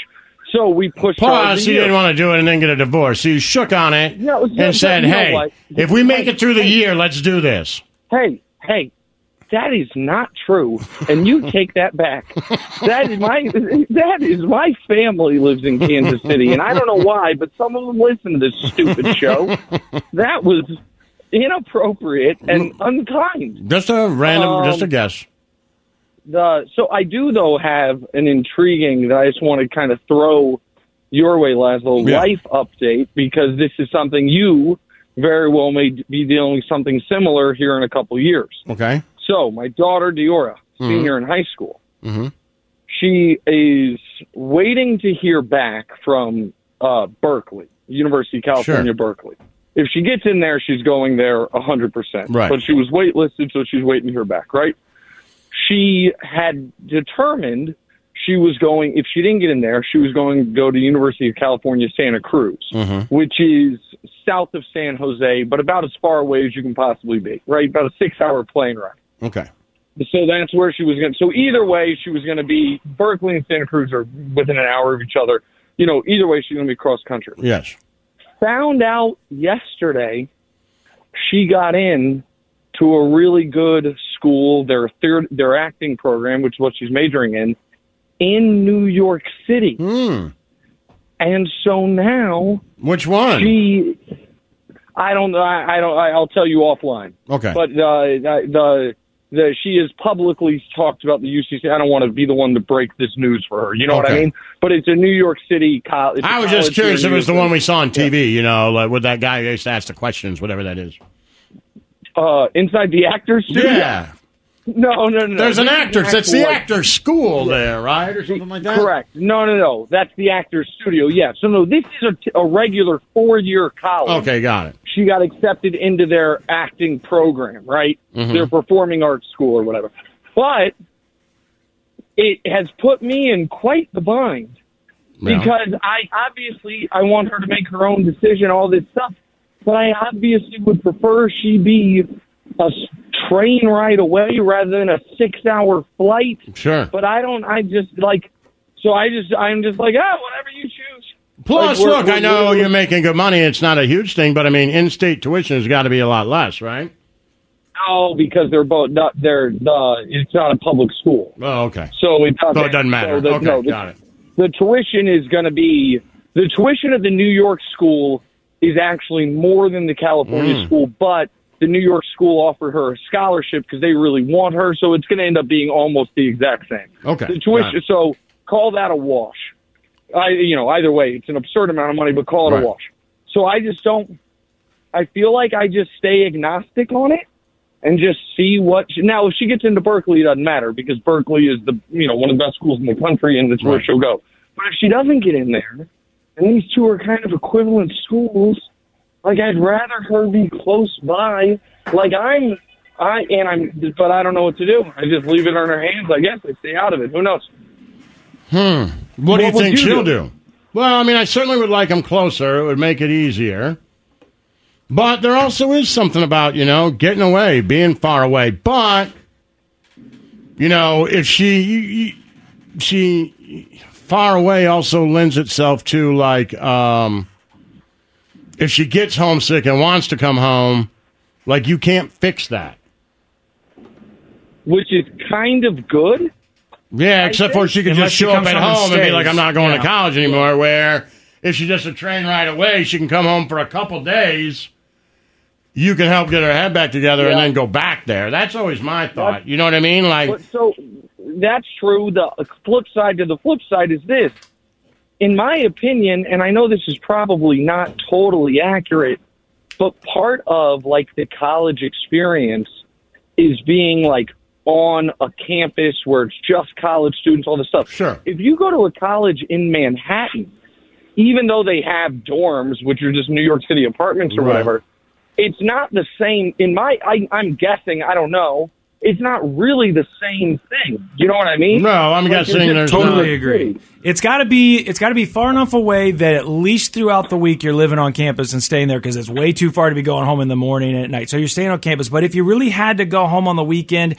So we pushed he year. didn't want to do it and then get a divorce. So he shook on it no, and said, you know hey, if we make it through the year, let's do this. hey, hey, that is not true, and you take that back. That is my that is my family lives in Kansas City, and I don't know why, but some of them listen to this stupid show. That was inappropriate and unkind. Just a random, Um, just a guess. The so I do though have an intriguing that I just want to kind of throw your way, Lazlo. Yeah. Life update because this is something you very well may be dealing with something similar here in a couple years. Okay. So my daughter Diora, Mhm. senior in high school, Mm-hmm. she is waiting to hear back from uh, Berkeley, University of California, Sure. Berkeley. If she gets in there, she's going there a hundred percent. Right. But she was waitlisted, so she's waiting to hear back. Right. She had determined she was going. If she didn't get in there, she was going to go to University of California, Santa Cruz, Mm-hmm. which is south of San Jose, but about as far away as you can possibly be. Right. About a six-hour plane ride. Okay. So that's where she was going. So either way, she was going to be Berkeley and Santa Cruz are within an hour of each other. You know, either way, she's going to be cross country. Yes. Found out yesterday she got in to a really good school, their third, their acting program, which is what she's majoring in, in New York City. And so now, which one? She, I don't know. I, I don't. I, I'll tell you offline. Okay. But uh, the the she has publicly talked about the UCC. I don't want to be the one to break this news for her. You know what I mean? But it's a New York City college. I was just curious if it was the one we saw on TV, you know, like with that guy who used to ask the questions, whatever that is. uh, inside the actors studio. Yeah. No, no, no. There's an actors. It's the actual- actor school there, right, or something like that. Correct. No, no, no. That's the actors studio. Yeah. So no, this is a, t- a regular four-year college. Okay, got it. She got accepted into their acting program, right? Mhm. Their performing arts school or whatever. But it has put me in quite the bind Yeah. because I obviously I want her to make her own decision, all this stuff. But I obviously would prefer she be a train ride away rather than a six-hour flight. Sure. But I don't. I just like. So I just. I'm just like, ah, whatever you choose. Plus, Like, we're- look, I know we're- you're making good money. It's not a huge thing, but I mean, in-state tuition has got to be a lot less, right? No, because they're both not. They're the. It's not a public school. Oh, okay. So it doesn't. So it doesn't matter. So the, Okay, no, the, got it. The tuition is going to be the tuition of the New York school is actually more than the California Mm. school, but the New York school offered her a scholarship because they really want her. So it's going to end up being almost the exact same. Okay. The tuition. it. So call that a wash. I, you know, either way, it's an absurd amount of money, but call it Right. a wash. So I just don't. I feel like I just stay agnostic on it and just see what. She, now, if she gets into Berkeley, it doesn't matter because Berkeley is the you know one of the best schools in the country, and that's where she'll go. But if she doesn't get in there, and these two are kind of equivalent schools, like I'd rather her be close by. Like I'm, I and I'm, but I don't know what to do. I just leave it on her hands. I guess I stay out of it. Who knows? Hmm. What, do you What think you she'll do? do? Well, I mean, I certainly would like him closer. It would make it easier. But there also is something about, you know, getting away, being far away. But, you know, if she, she, far away also lends itself to, like, um, if she gets homesick and wants to come home, like, you can't fix that. Which is kind of good. Yeah, except for she could Unless just she show up comes at home and home and be stays. like, I'm not going Yeah. to college anymore. Where if she's just a train ride away, she can come home for a couple days. You can help get her head back together and Yeah. then go back there. That's always my thought. You know what I mean? Like, But so that's true. The flip side to the flip side is this. In my opinion, and I know this is probably not totally accurate, but part of like the college experience is being like on a campus where it's just college students, all this stuff. Sure. If you go to a college in Manhattan, even though they have dorms, which are just New York City apartments or Right. whatever, it's not the same. In my, I, I'm guessing, I don't know. It's not really the same thing. You know what I mean? No, I'm Like, guessing it's there's totally New agree. It's got to be it's got to be far enough away that at least throughout the week you're living on campus and staying there because it's way too far to be going home in the morning and at night. So you're staying on campus. But if you really had to go home on the weekend,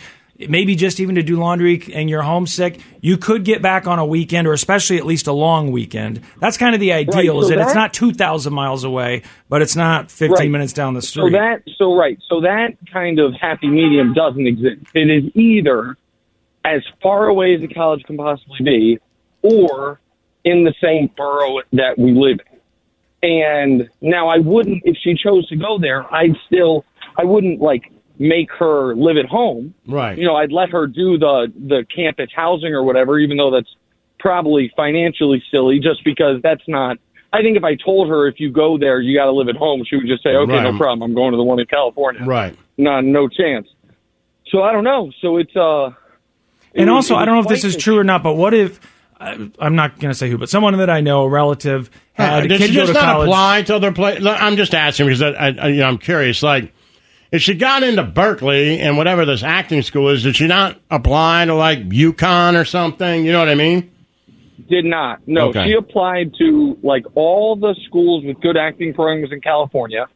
maybe just even to do laundry and you're homesick, you could get back on a weekend or especially at least a long weekend. That's kind of the ideal. Right, is so that, it's not two thousand miles away, but it's not fifteen Right. minutes down the street. So that, so right, so that kind of happy medium doesn't exist. It is either as far away as a college can possibly be, or in the same borough that we live in. And now I wouldn't, if she chose to go there, I'd still, I wouldn't like make her live at home. right. You know, I'd let her do the the campus housing or whatever, even though that's probably financially silly, just because that's not. I think if I told her if you go there, you got to live at home, she would just say, okay, Right. no problem. I'm going to the one in California. Right. No, no chance. So I don't know. So it's uh. it And was- also, it I don't know if this is true or not, but what if I- I'm not going to say who, but someone that I know, a relative, had a Did kid she go just to not apply to other places? I'm just asking because I, I, I- you know, I'm curious. Like, if she got into Berkeley and whatever this acting school is, did she not apply to like UConn or something? You know what I mean? Did not. No, Okay. she applied to like all the schools with good acting programs in California,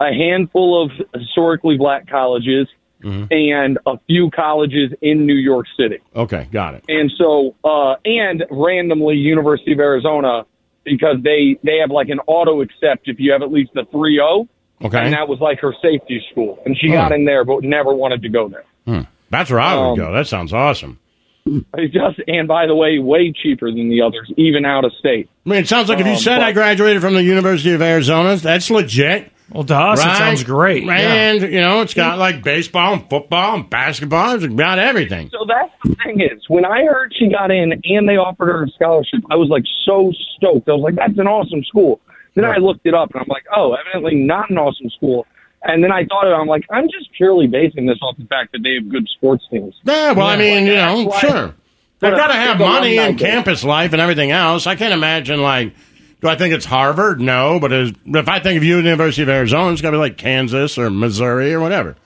a handful of historically black colleges, Mm-hmm. and a few colleges in New York City. Okay, got it. And so, uh, and randomly University of Arizona because they they have like an auto accept if you have at least a 3-0. Okay. And that was like her safety school, and she Huh. got in there, but never wanted to go there. Hmm. That's where I would Um, go. That sounds awesome. It just and by the way, way cheaper than the others, even out of state. I mean, it sounds like if you Um, said but- I graduated from the University of Arizona, that's legit. Well, to us, it sounds great. yeah. And, you know, it's got like baseball and football and basketball. It's got everything. So that's the thing is, when I heard she got in and they offered her a scholarship, I was like so stoked. I was like, that's an awesome school. Then I looked it up and I'm like, oh, evidently not an awesome school. And then I thought, it I'm like, I'm just purely basing this off the fact that they have good sports teams. Yeah, well, I mean, you know, why- sure. They've got to have money and campus life and everything else. I can't imagine, like, do I think it's Harvard? No, but if I think of you, University of Arizona, it's got to be like Kansas or Missouri or whatever.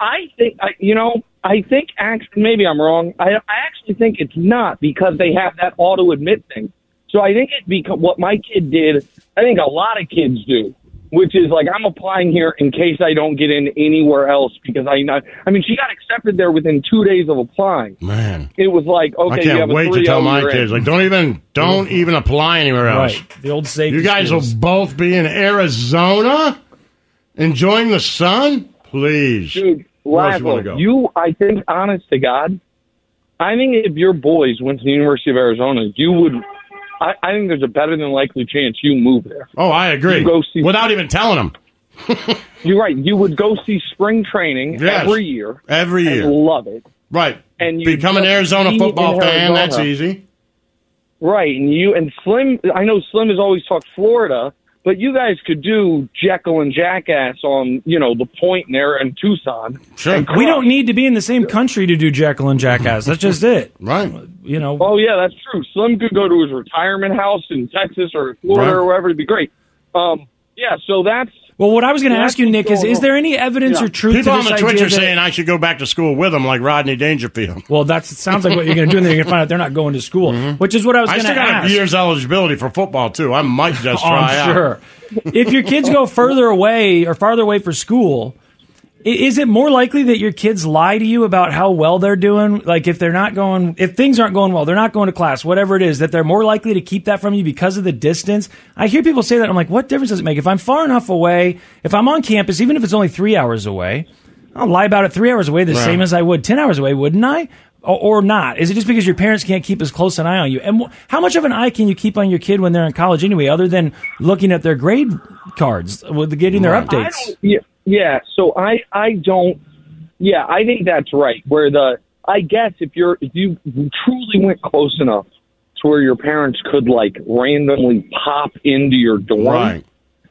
I think, I, you know, I think actually, maybe I'm wrong. I, I actually think it's not because they have that auto admit thing. So I think it's because what my kid did, I think a lot of kids do, which is like, I'm applying here in case I don't get in anywhere else because I, not, I mean, she got accepted there within two days of applying. Man, It was like, okay, I you have can't a wait to tell my you're in. kids, like, don't even, don't even apply anywhere else. Right. The old safety You guys schools. will both be in Arizona enjoying the sun? Please. Dude, Where else you wanna go? you, I think, honest to God, I think if your boys went to the University of Arizona, you would. I, I think there's a better than likely chance you move there. Oh, I agree. You go see, Without even telling them. you're right. You would go see spring training Yes. every year. Every year. love it. Right. And you Become an Arizona football fan, Arizona. that's easy. Right, and you and Slim. I know Slim has always talked Florida, but you guys could do Jekyll and Jackass on you know the Point there in Tucson. Sure. We don't need to be in the same country to do Jekyll and Jackass. That's just it. Right. You know. Oh yeah, that's true. Slim could go to his retirement house in Texas or Florida Right. or wherever. It'd be great. Um, yeah. So that's Well, what I was going to ask you, Nick, is is there any evidence Yeah. or truth People to on this the Twitch are saying I should go back to school with them like Rodney Dangerfield. Well, that sounds like what you're going to do, and then you're going to find out they're not going to school, which is what I was Mm-hmm. I going to still got ask. a year's eligibility for football, too. I might just Oh, try I'm out. sure. if your kids go further away or farther away for school, i- is it more likely that your kids lie to you about how well they're doing? Like if they're not going, if things aren't going well, they're not going to class, whatever it is, that they're more likely to keep that from you because of the distance. I hear people say that. I'm like, what difference does it make? If I'm far enough away, if I'm on campus, even if it's only three hours away, I'll lie about it three hours away the Right. same as I would 10 hours away, wouldn't I? Or, or not? Is it just because your parents can't keep as close an eye on you? And wh- how much of an eye can you keep on your kid when they're in college anyway, other than looking at their grade cards with getting their I updates? Yeah, yeah. So I, I don't. Yeah, I think that's right. Where the, I guess if you're, if you truly went close enough to where your parents could like randomly pop into your dorm, Right.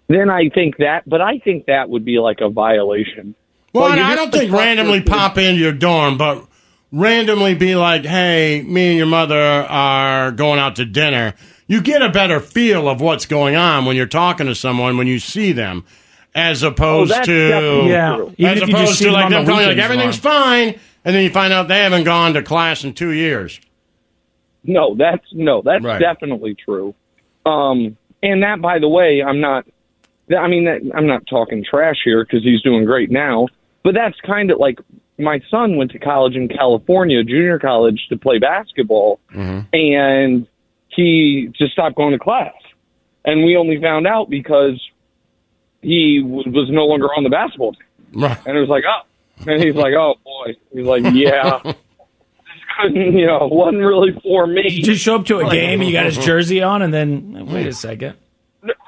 then I think that. But I think that would be like a violation. Well, But you I don't think randomly pop into your dorm, but randomly be like, hey, me and your mother are going out to dinner. You get a better feel of what's going on when you're talking to someone when you see them, as opposed Oh, to Yeah. true. Even as if you just opposed to like on the them telling like everything's Lauren. fine, and then you find out they haven't gone to class in two years. No, that's no, that's Right. definitely true. Um, and that, by the way, I'm not. I mean, that, I'm not talking trash here because he's doing great now. But that's kind of like my son went to college in California, junior college, to play basketball, mm-hmm. and he just stopped going to class. And we only found out because he w- was no longer on the basketball team. Right. And it was like, oh, and he's like, oh boy, he's like, yeah, this couldn't, you know, wasn't really for me. You just show up to a Like- game and you got his mm-hmm. jersey on, and then wait a second.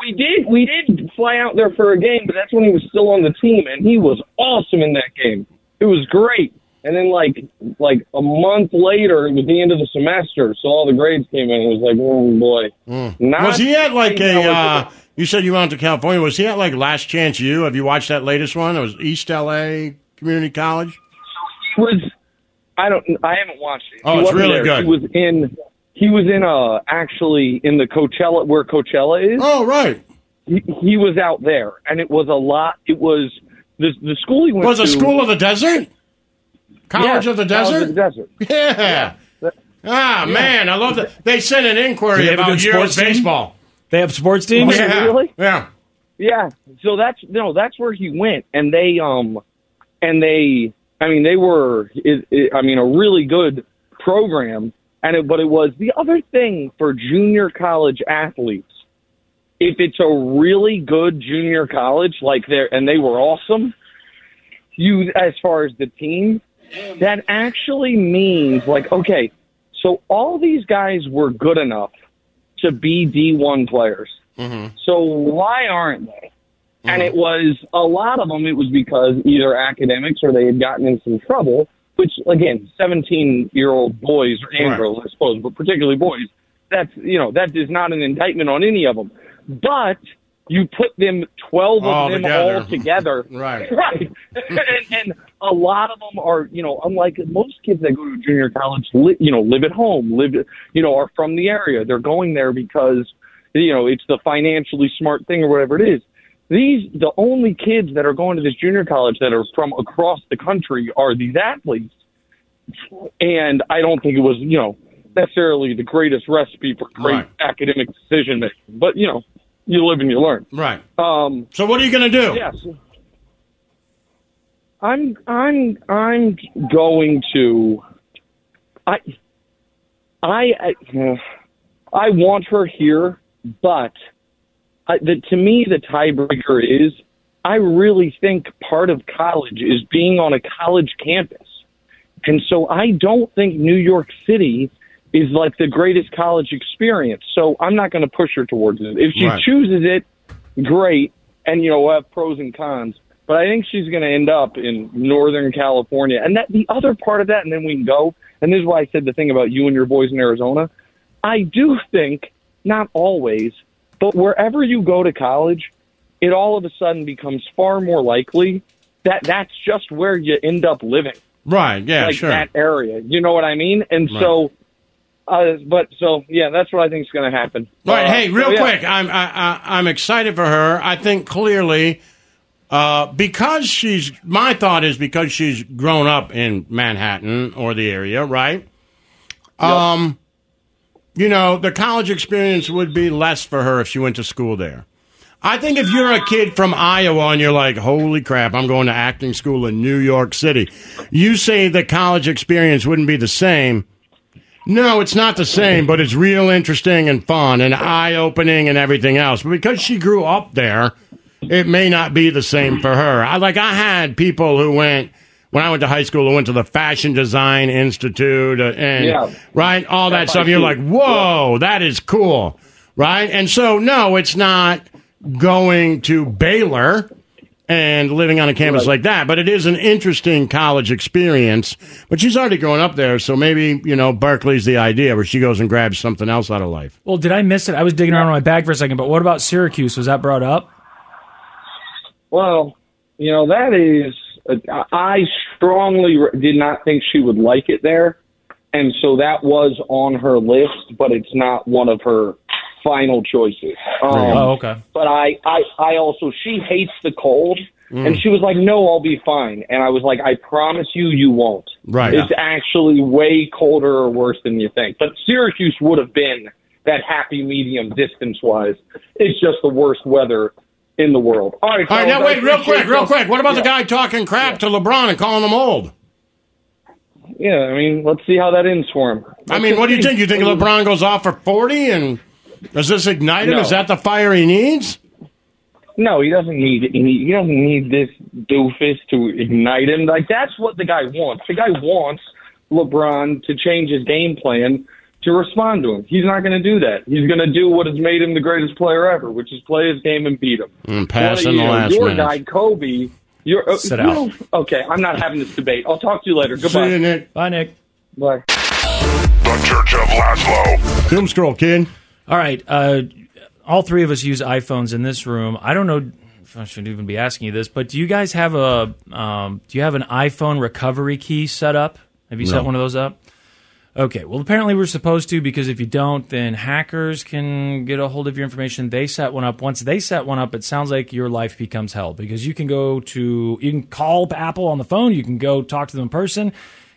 We did, we did fly out there for a game, but that's when he was still on the team, and he was awesome in that game. It was great. And then like like a month later, it was the end of the semester, so all the grades came in. It was like, oh boy. Not was he at like a? Uh, you said you went to California. Was he at like Last Chance U? Have you watched that latest one? It was East LA Community College. He was I don't I haven't watched it. Oh, He it's really there. good. He was in he was in uh actually in the Coachella where Coachella is. Oh right. He, he was out there and it was a lot it was the the school he went Was to it School of the Desert? College Yeah, of the College Desert? of the Desert. Yeah. Ah man, I love that. They sent an inquiry they have a about good sports baseball. They have sports teams. Yeah. Really? Yeah. Yeah. So that's no, that's where he went, and they um, and they, I mean, they were, it, it, I mean, a really good program, and it, but it was the other thing for junior college athletes. If it's a really good junior college, like they're and they were awesome, you as far as the team, that actually means like okay, so all these guys were good enough to be D one players. Mm-hmm. So why aren't they? And it mm-hmm. was a lot of them. It was because either academics or they had gotten in some trouble. Which again, seventeen-year-old boys and Right. girls, I suppose, but particularly boys. That's you know that is not an indictment on any of them. But you put them twelve of All them together. all together, Right. Right. and, and a lot of them are, you know, unlike most kids that go to junior college, li- you know, live at home, live, you know, are from the area. They're going there because, you know, it's the financially smart thing or whatever it is. These, the only kids that are going to this junior college that are from across the country are these athletes. And I don't think it was, you know, necessarily the greatest recipe for great Right. academic decision making. But, you know, you live and you learn. Right. Um, So what are you going to do? Yes. I'm I'm I'm going to I I I, I want her here, but I, the, to me the tiebreaker is I really think part of college is being on a college campus. And so I don't think New York City is like the greatest college experience. So I'm not going to push her towards it. If she Right. chooses it, great. And, you know, we'll have pros and cons. But I think she's going to end up in Northern California. And that the other part of that, and then we can go. And this is why I said the thing about you and your boys in Arizona. I do think, not always, but wherever you go to college, it all of a sudden becomes far more likely that that's just where you end up living Right. Yeah. like sure. that area. You know what I mean? And so, uh, but so yeah, that's what I think is going to happen. Right. Uh, hey, so, real yeah. quick, I'm I, I, I'm excited for her. I think clearly uh, because she's my thought is because she's grown up in Manhattan or the area, right? Um, you know, the college experience would be less for her if she went to school there. I think if you're a kid from Iowa and you're like, holy crap, I'm going to acting school in New York City, you say the college experience wouldn't be the same. No, it's not the same, but it's real interesting and fun and eye opening and everything else. But because she grew up there, it may not be the same for her. I like I had people who went when I went to high school who went to the Fashion Design Institute uh, and Yeah. right all that FIT. stuff. You're like, whoa, that is cool, right? And so no, it's not going to Baylor and living on a campus Right. like that, but it is an interesting college experience. But she's already grown up there, so maybe you know Berkeley's the idea where she goes and grabs something else out of life. Well, did I miss it? I was digging around in my bag for a second, but what about Syracuse? Was that brought up? Well, you know that is. Uh, I strongly did not think she would like it there, and so that was on her list, but it's not one of her final choices. Um, oh, okay. But I, I, I also she hates the cold, Mm. and she was like, "No, I'll be fine." And I was like, "I promise you, you won't." Right. It's actually way colder or worse than you think. But Syracuse would have been that happy medium distance wise. It's just the worst weather in the world. All right. All right, now wait, real quick, real quick. What about the guy talking crap to LeBron and calling him old? Yeah, I mean, let's see how that ends for him. I mean, what do you think? You think LeBron goes off for forty, and does this ignite him? No. Is that the fire he needs? No, he doesn't need he, he doesn't need this doofus to ignite him. Like that's what the guy wants. The guy wants LeBron to change his game plan to respond to him. He's not going to do that. He's going to do what has made him the greatest player ever, which is play his game and beat him. And pass One in the you know, last your minute. guy Kobe, You're, uh, Sit you out. Okay, I'm not having this debate. I'll talk to you later. Goodbye. See you, Nick. Bye, Nick. Bye. The Church of Lazlo. Doom scroll, kid. All right. Uh, all three of us use iPhones in this room. I don't know if I shouldn't even be asking you this, but do you guys have a um, do you have an iPhone recovery key set up? Have you No. set one of those up? Okay. Well, apparently we're supposed to because if you don't, then hackers can get a hold of your information. They set one up. Once they set one up, it sounds like your life becomes hell because you can go to you can call Apple on the phone, you can go talk to them in person,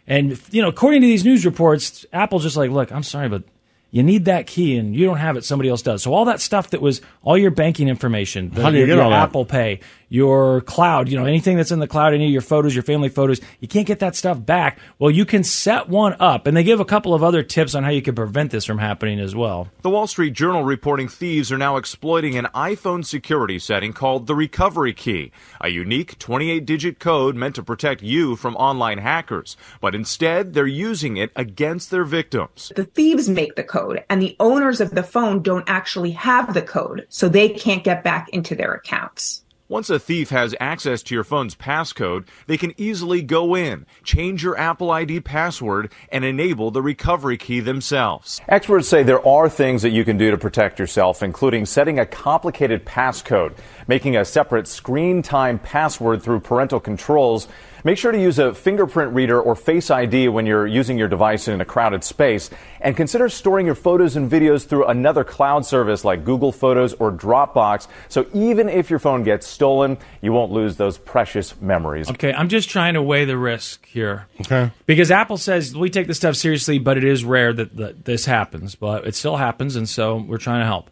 and you know, according to these news reports, Apple's just like, look, I'm sorry, but you need that key and you don't have it somebody else does. So all that stuff that was all your banking information the, How do you your, your apple pay your cloud you know anything that's in the cloud any of your photos your family photos you can't get that stuff back well you can set one up and they give a couple of other tips on how you can prevent this from happening as well The Wall Street Journal reporting thieves are now exploiting an iPhone security setting called the recovery key, a unique 28 digit code meant to protect you from online hackers. But instead, they're using it against their victims. The thieves make the code, and the owners of the phone don't actually have the code, so they can't get back into their accounts. Once a thief has access to your phone's passcode, they can easily go in, change your Apple ID password, and enable the recovery key themselves. Experts say there are things that you can do to protect yourself, including setting a complicated passcode, making a separate screen time password through parental controls. Make sure to use a fingerprint reader or Face ID when you're using your device in a crowded space. And consider storing your photos and videos through another cloud service like Google Photos or Dropbox. So even if your phone gets stolen, you won't lose those precious memories. okay i'm just trying to weigh the risk here Okay. because apple says we take this stuff seriously but it is rare that, that this happens but it still happens and so we're trying to help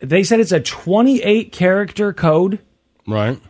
they said it's a 28 character code Right.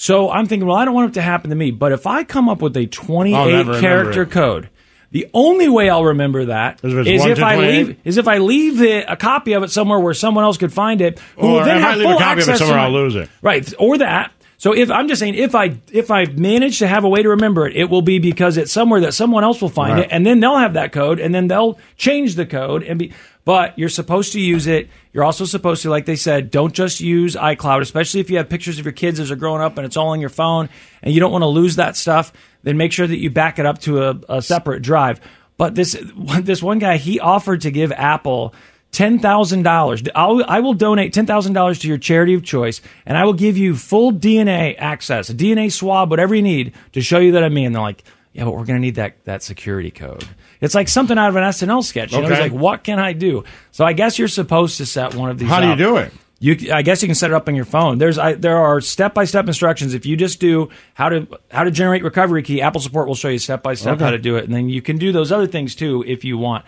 So I'm thinking, well, I don't want it to happen to me, but if I come up with a I'll 28 character code, the only way I'll remember that Is is if it's one if to I leave is if I leave it, a copy of it somewhere where someone else could find it, who Or will then if I have leave a copy of it access to somewhere, my- I'll lose it. Right, or that. So if I'm just saying, if I if I manage to have a way to remember it, it will be because it's somewhere that someone else will find Right. it, and then they'll have that code, and then they'll change the code and be. But you're supposed to use it. You're also supposed to, like they said, don't just use iCloud, especially if you have pictures of your kids as they're growing up and it's all on your phone, and you don't want to lose that stuff. Then make sure that you back it up to a, a separate drive. But this this one guy, he offered to give Apple ten thousand dollars. I will donate ten thousand dollars to your charity of choice, and I will give you full DNA access, a DNA swab, whatever you need to show you that I'm me. And they're like, "Yeah, but we're going to need that that security code." It's like something out of an SNL sketch. You know, it's like, "What can I do?" So I guess you're supposed to set one of these. How do you do it? You, I guess you can set it up on your phone. There's, I, there are step by step instructions. If you just do how to how to generate recovery key, Apple support will show you step by step Okay. how to do it, and then you can do those other things too if you want.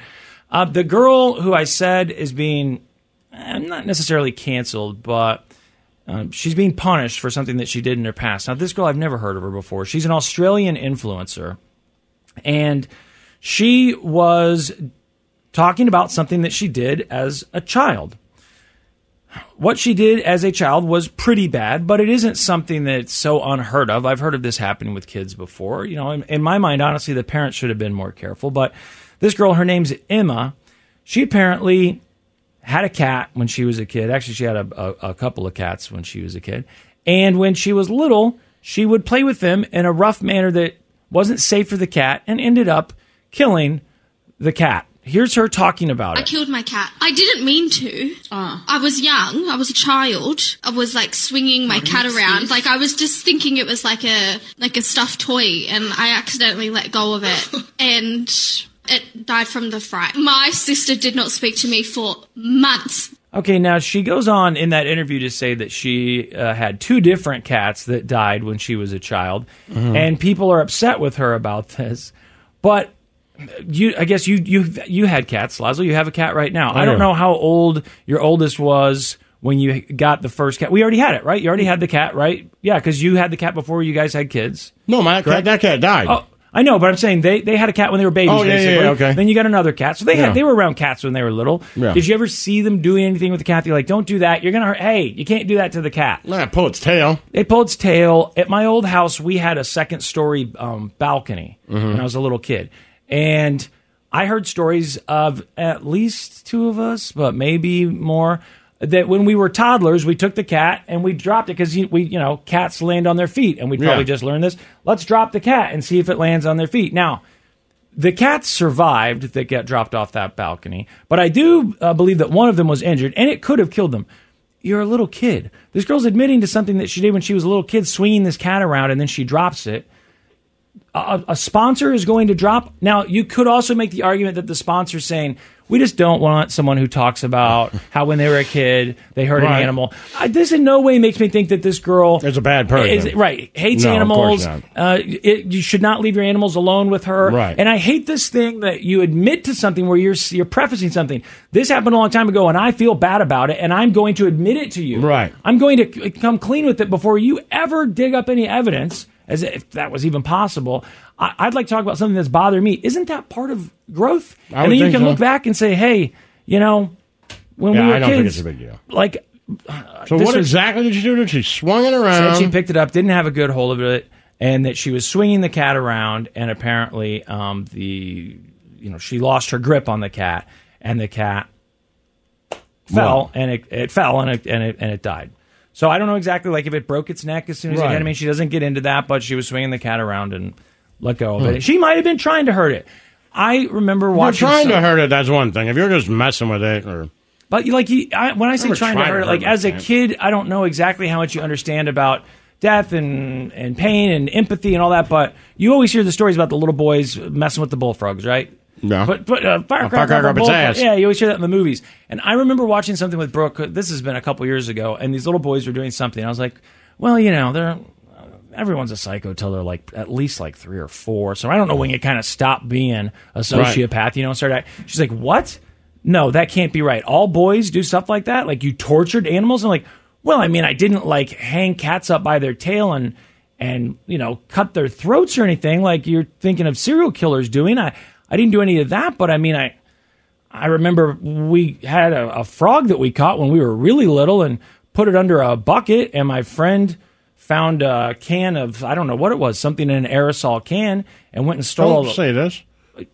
Uh, the girl who I said is being eh, not necessarily canceled, but um, she's being punished for something that she did in her past. Now, this girl I've never heard of her before. She's an Australian influencer, and she was talking about something that she did as a child what she did as a child was pretty bad, but it isn't something that's so unheard of. I've heard of this happening with kids before. You know, in, in my mind, honestly, the parents should have been more careful. But this girl, her name's Emma. She apparently had a cat when she was a kid. Actually, she had a, a, a couple of cats when she was a kid. And when she was little, she would play with them in a rough manner that wasn't safe for the cat and ended up killing the cat. Here's her talking about I it. I killed my cat. I didn't mean to. I was young. I was a child. I was like swinging my cat around. Like I was just thinking it was like a like a stuffed toy, and I accidentally let go of it, and it died from the fright. My sister did not speak to me for months. Okay, now she goes on in that interview to say that she uh, had two different cats that died when she was a child, Mhm. and people are upset with her about this. But you, I guess you you you had cats, Lazlo. You have a cat right now. I, I don't do. know how old your oldest was when you got the first cat. We already had it, right? You already had the cat, right? Yeah, because you had the cat before you guys had kids. No, my cat, that cat died. Oh, I know, but I'm saying they, they had a cat when they were babies. Oh, yeah, yeah, basically. yeah, okay. Then you got another cat, so they Yeah. had they were around cats when they were little. Yeah. Did you ever see them doing anything with the cat? You're like, don't do that. You're gonna hurt. Hey, you can't do that to the cat. Nah, pull its tail. They pulled its tail. At my old house, we had a second story um, balcony Mhm. when I was a little kid, and I heard stories of at least two of us, but maybe more. That when we were toddlers, we took the cat and we dropped it because we, you know, cats land on their feet, and we Yeah. probably just learned this. Let's drop the cat and see if it lands on their feet. Now, the cats survived that got dropped off that balcony, but I do uh, believe that one of them was injured, and it could have killed them. You're a little kid. This girl's admitting to something that she did when she was a little kid, swinging this cat around, and then she drops it. A, a sponsor is going to drop. Now, you could also make the argument that the sponsor's saying, we just don't want someone who talks about how when they were a kid, they hurt Right. an animal. I, this in no way makes me think that this girl is a bad person. is- right. Hates No, animals. Uh, it, you should not leave your animals alone with her. Right. And I hate this thing that you admit to something where you're you're prefacing something. This happened a long time ago, and I feel bad about it, and I'm going to admit it to you. Right. I'm going to come clean with it before you ever dig up any evidence, as if that was even possible. I, I'd like to talk about something that's bothering me. Isn't that part of growth? I and then you can so. look back and say, hey, you know, when Yeah, we were I don't kids, think it's a big deal. Like, So what was- exactly did she do? She swung it around. Said she picked it up, didn't have a good hold of it, and that she was swinging the cat around, and apparently, um, the you know she lost her grip on the cat, and the cat fell, and it, it fell, and it, and it and it died. So I don't know exactly like if it broke its neck as soon as it Right. hit. I mean, she doesn't get into that, but she was swinging the cat around and let go of Hmm. it. She might have been trying to hurt it. I remember You're watching. trying some- to hurt it. That's one thing. If you're just messing with it, or but like you, I, when I say Never trying to tried to hurt, it, hurt like my as a kid, I don't know exactly how much you understand about death and and pain and empathy and all that. But you always hear the stories about the little boys messing with the bullfrogs, right? No. But but uh, firecracker, firecracker up its bullfrog- ass. Yeah, you always hear that in the movies. And I remember watching something with Brooke. This has been a couple years ago, and these little boys were doing something. I was like, well, you know, they're everyone's a psycho till they're like at least like three or four. So I don't know when you kind of stop being a sociopath. You know, start. act- She's like, what? No, that can't be right. All boys do stuff like that. Like you tortured animals. I'm like, well, I mean, I didn't like hang cats up by their tail and and you know cut their throats or anything like you're thinking of serial killers doing. I I didn't do any of that, but I mean, I I remember we had a, a frog that we caught when we were really little and put it under a bucket, and my friend found a can of I don't know what it was, something in an aerosol can, and went and stole. don't say this.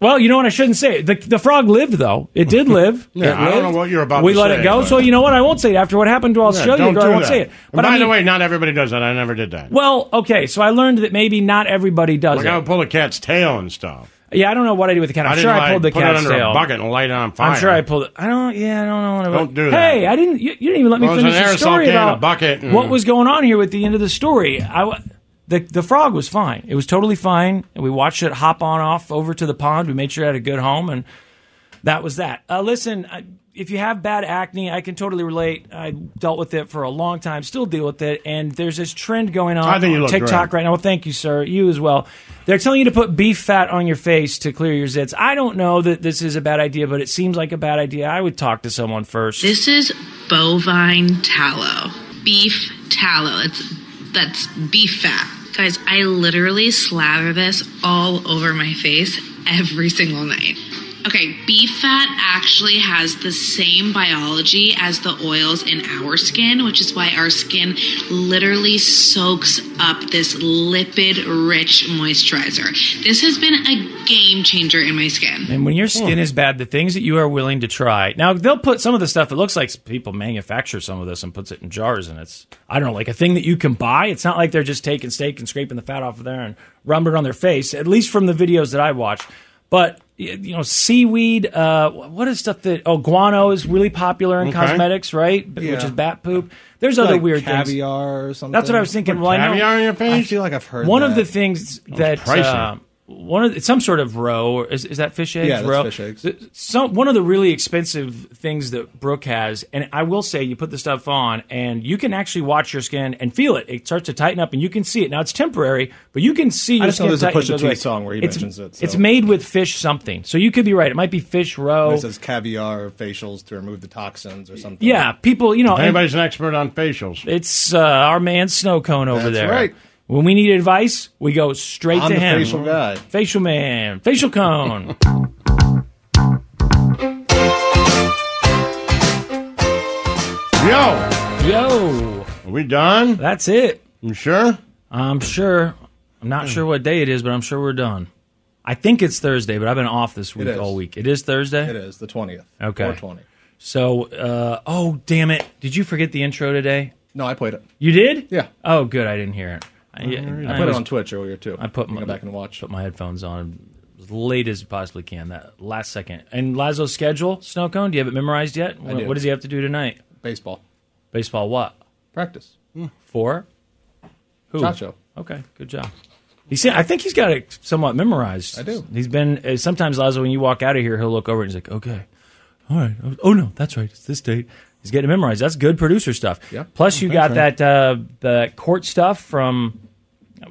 well, you know what? I shouldn't say it. The, the frog lived, though. It did live. Yeah, It I don't know what you're about We to let say, it go. but- So, you know what? I won't say it. After what happened to Yeah, Australia, don't girl, I do won't that. say it. But by I mean, the way, not everybody does that. I never did that. well, okay. So I learned that maybe not everybody does Like it. I would pull a cat's tail and stuff. Yeah, I don't know what I did with the cat. I'm I sure I pulled the put it cat's under tail. a bucket and light it on fire. I'm sure I pulled it. I don't. Yeah, I don't know. What I, Don't do that. Hey, I didn't. You, you didn't even let me Well, it finish an the aerosol story can, a about bucket, and- what was going on here with the end of the story. I w- the the frog was fine. It was totally fine, and we watched it hop on off over to the pond. We made sure it had a good home, and that was that. Uh, listen, I- if you have bad acne, I can totally relate. I dealt with it for a long time, still deal with it, and there's this trend going on I think you on look TikTok great. right now. Well, thank you, sir. You as well. They're telling you to put beef fat on your face to clear your zits. I don't know that this is a bad idea, but it seems like a bad idea. I would talk to someone first. This is bovine tallow, beef tallow. It's that's beef fat, guys. I literally slather this all over my face every single night. Okay, beef fat actually has the same biology as the oils in our skin, which is why our skin literally soaks up this lipid rich moisturizer. This has been a game changer in my skin. And when your skin hmm. is bad, the things that you are willing to try. Now they'll put some of the stuff. It looks like people manufacture some of this and puts it in jars, and it's I don't know, like a thing that you can buy. It's not like they're just taking steak and scraping the fat off of there and rubbing it on their face. At least from the videos that I watch. But y- you know, seaweed. Uh, what is stuff that? Oh, guano is really popular in Okay. cosmetics, right? Which Yeah. is bat poop. There's other Like weird things. caviar or something. That's what I was thinking. Put Well, I know- caviar in your face? I feel like I've heard one of the things that pricey. uh, one of the, some sort of roe is, is that fish eggs? Yeah, that's roe? fish eggs. Some one of the really expensive things that Brooke has, and I will say, you put the stuff on, and you can actually watch your skin and feel it. It starts to tighten up, and you can see it. Now it's temporary, but you can see I your just know skin there's a tighten. Pusha It goes T song where he it's, mentions it, It's made with fish something, so you could be right. It might be fish roe. It says caviar facials to remove the toxins or something. Yeah, people, you know, If and- anybody's an expert on facials. It's uh, our man Snowcone over That's there. right. When we need advice, we go straight I'm to the him. facial guy. Facial man. Facial cone. Yo, yo, are we done? That's it. You sure? I'm sure. I'm not sure what day it is, but I'm sure we're done. I think it's Thursday, but I've been off this week all week. It is Thursday. It is the twentieth. Okay. Twenty. So, uh, oh damn it! Did you forget the intro today? No, I played it. You did? Yeah. Oh, good. I didn't hear it. I, I put it was- on Twitch earlier too. I put You my go back and watch. Put my headphones on as late as possibly can. That last second. And Lazlo's schedule, Snowcone. Do you have it memorized yet? What, do. what does he have to do tonight? Baseball. Baseball. What? Practice. For? Who? Chacho. Okay. Good job. He said, I think he's got it somewhat memorized. I do. He's been uh, sometimes Lazlo. When you walk out of here, he'll look over and he's like, "Okay, all right. Oh no, that's right. It's this date." He's getting it memorized. That's good producer stuff. Yeah. Plus, you got thanks, that uh, the court stuff from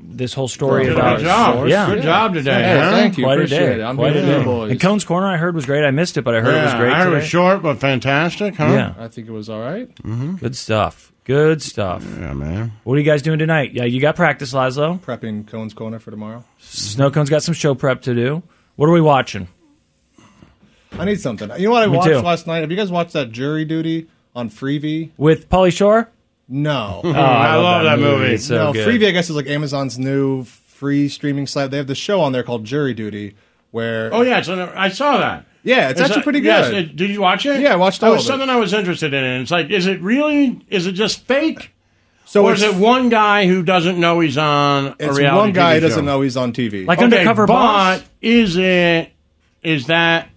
this whole story Good about job. Yeah, Good job today, Hey, huh? thank you. Quite a Appreciate day. it. I'm Quite a you day. boys. And Cone's Corner, I heard was great. I missed it, but I heard it was great. I heard it was short but fantastic, huh? Yeah. I think it was all right. Mm-hmm. Good stuff. Good stuff. Yeah, man. What are you guys doing tonight? Yeah, you got practice, Lazlo. Prepping Cone's Corner for tomorrow. Snowcone's got some show prep to do. What are we watching? I need something. You know what I Me watched too. last night? Have you guys watched that Jury Duty on Freevee? With Pauly Shore? No. Oh, I love that movie. It's so no, good. Freevee, I guess, is like Amazon's new free streaming site. They have the show on there called Jury Duty, where Oh yeah, it's on the, I saw that. Yeah, it's actually a- pretty yes, good. it- did you watch it? Yeah, I watched That all was of it. something I was interested in. And it's like, is it really? Is it just fake? So or is it one guy who doesn't know he's on a it's reality one guy TV who doesn't show? know he's on TV. Like Okay, Undercover but Boss? is it? Is that?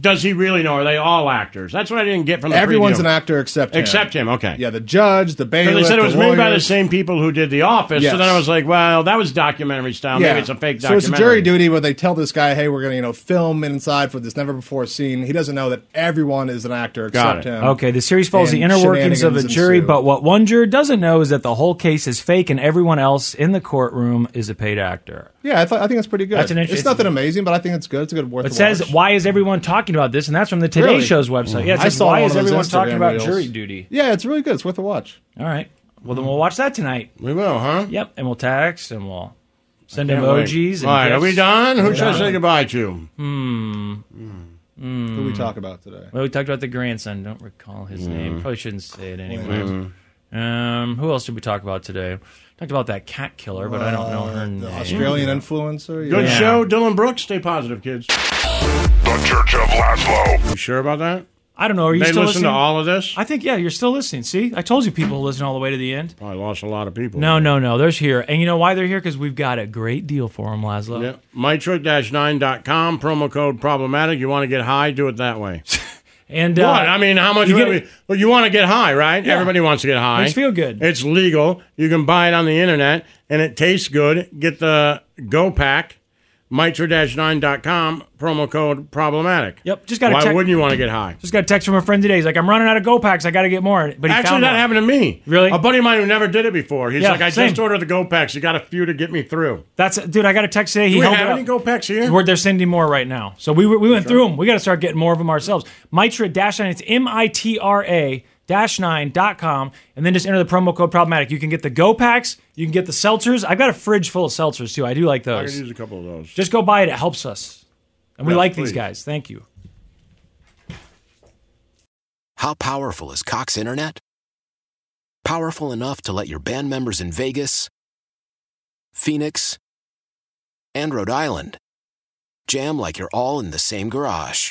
Does he really know? Are they all actors? That's what I didn't get from the Everyone's preview. an actor except him. Except him. Okay. Yeah, the judge, the bailiff. They said it was made by the same people who did The Office. Yes. So then I was like, well, that was documentary style. Maybe it's a fake So documentary. it's a jury duty where they tell this guy, "Hey, we're going to you know film inside for this never before scene." He doesn't know that everyone is an actor Got except it. him. Okay, the series follows the inner workings of a jury, ensue. but what one juror doesn't know is that the whole case is fake and everyone else in the courtroom is a paid actor. yeah, I, thought I think it's pretty good. That's an interesting. it's nothing amazing, but I think it's good. It's a good worth. It says, watch. "Why is everyone talking about this?" And that's from the Today Really? Show's website. Yeah, it I says, saw "Why one is everyone talking about reels. jury duty?" Yeah, it's really good. It's worth a watch. All right. Well, then we'll watch that tonight. We will, huh? Yep, and we'll text and we'll send emojis. And All right, are we done? Who We're should I say goodbye to? Hmm. Hmm. Who we talk about today? Well, we talked about the grandson. Don't recall his name. Probably shouldn't say it anyway. Mm. Um, who else did we talk about today? Talked about that cat killer, but I don't know her Uh, name. the Australian influencer. Good Yeah. show, Dillon Brooks. Stay positive, kids. The Church of Lazlo. You sure about that? I don't know. Are you they still listen listening? to all of this? I think yeah, you're still listening. See, I told you people listen all the way to the end. I lost a lot of people. No, no, no. They're here, and you know why they're here? Because we've got a great deal for them, Lazlo. Yeah. Mitra-9.com, promo code problematic. You want to get high, do it that way. And uh, what? I mean, how much? you You, get- well, you want to get high, right? Yeah. Everybody wants to get high. Makes feel good. It's legal. You can buy it on the internet, and it tastes good. Get the Go Pack, mitra-9.com, promo code problematic. Yep, just gotta Why check- wouldn't you want to get high? Just got a text from a friend today. He's like, "I'm running out of Go Packs. I got to get more." But he Actually, found that one. happened to me. Really? A buddy of mine who never did it before. He's Yeah, like, I same. just ordered the Go Packs. You got a few to get me through. That's dude. I got a text today. He Do we held have it any up. Go Packs here? We're, they're sending more right now. So we, were- we went through them. We got to start getting more of them ourselves. Mitra dash nine. It's M I T R A dash nine dot com, and then just enter the promo code problematic. You can get the Go Packs. You can get the seltzers. I've got a fridge full of seltzers too. I do like those. I could those. use a couple of those. Just go buy it. It helps us, and we Yes, like these please. guys. Thank you. How powerful is Cox Internet? Powerful enough to let your band members in Vegas, Phoenix, and Rhode Island jam like you're all in the same garage.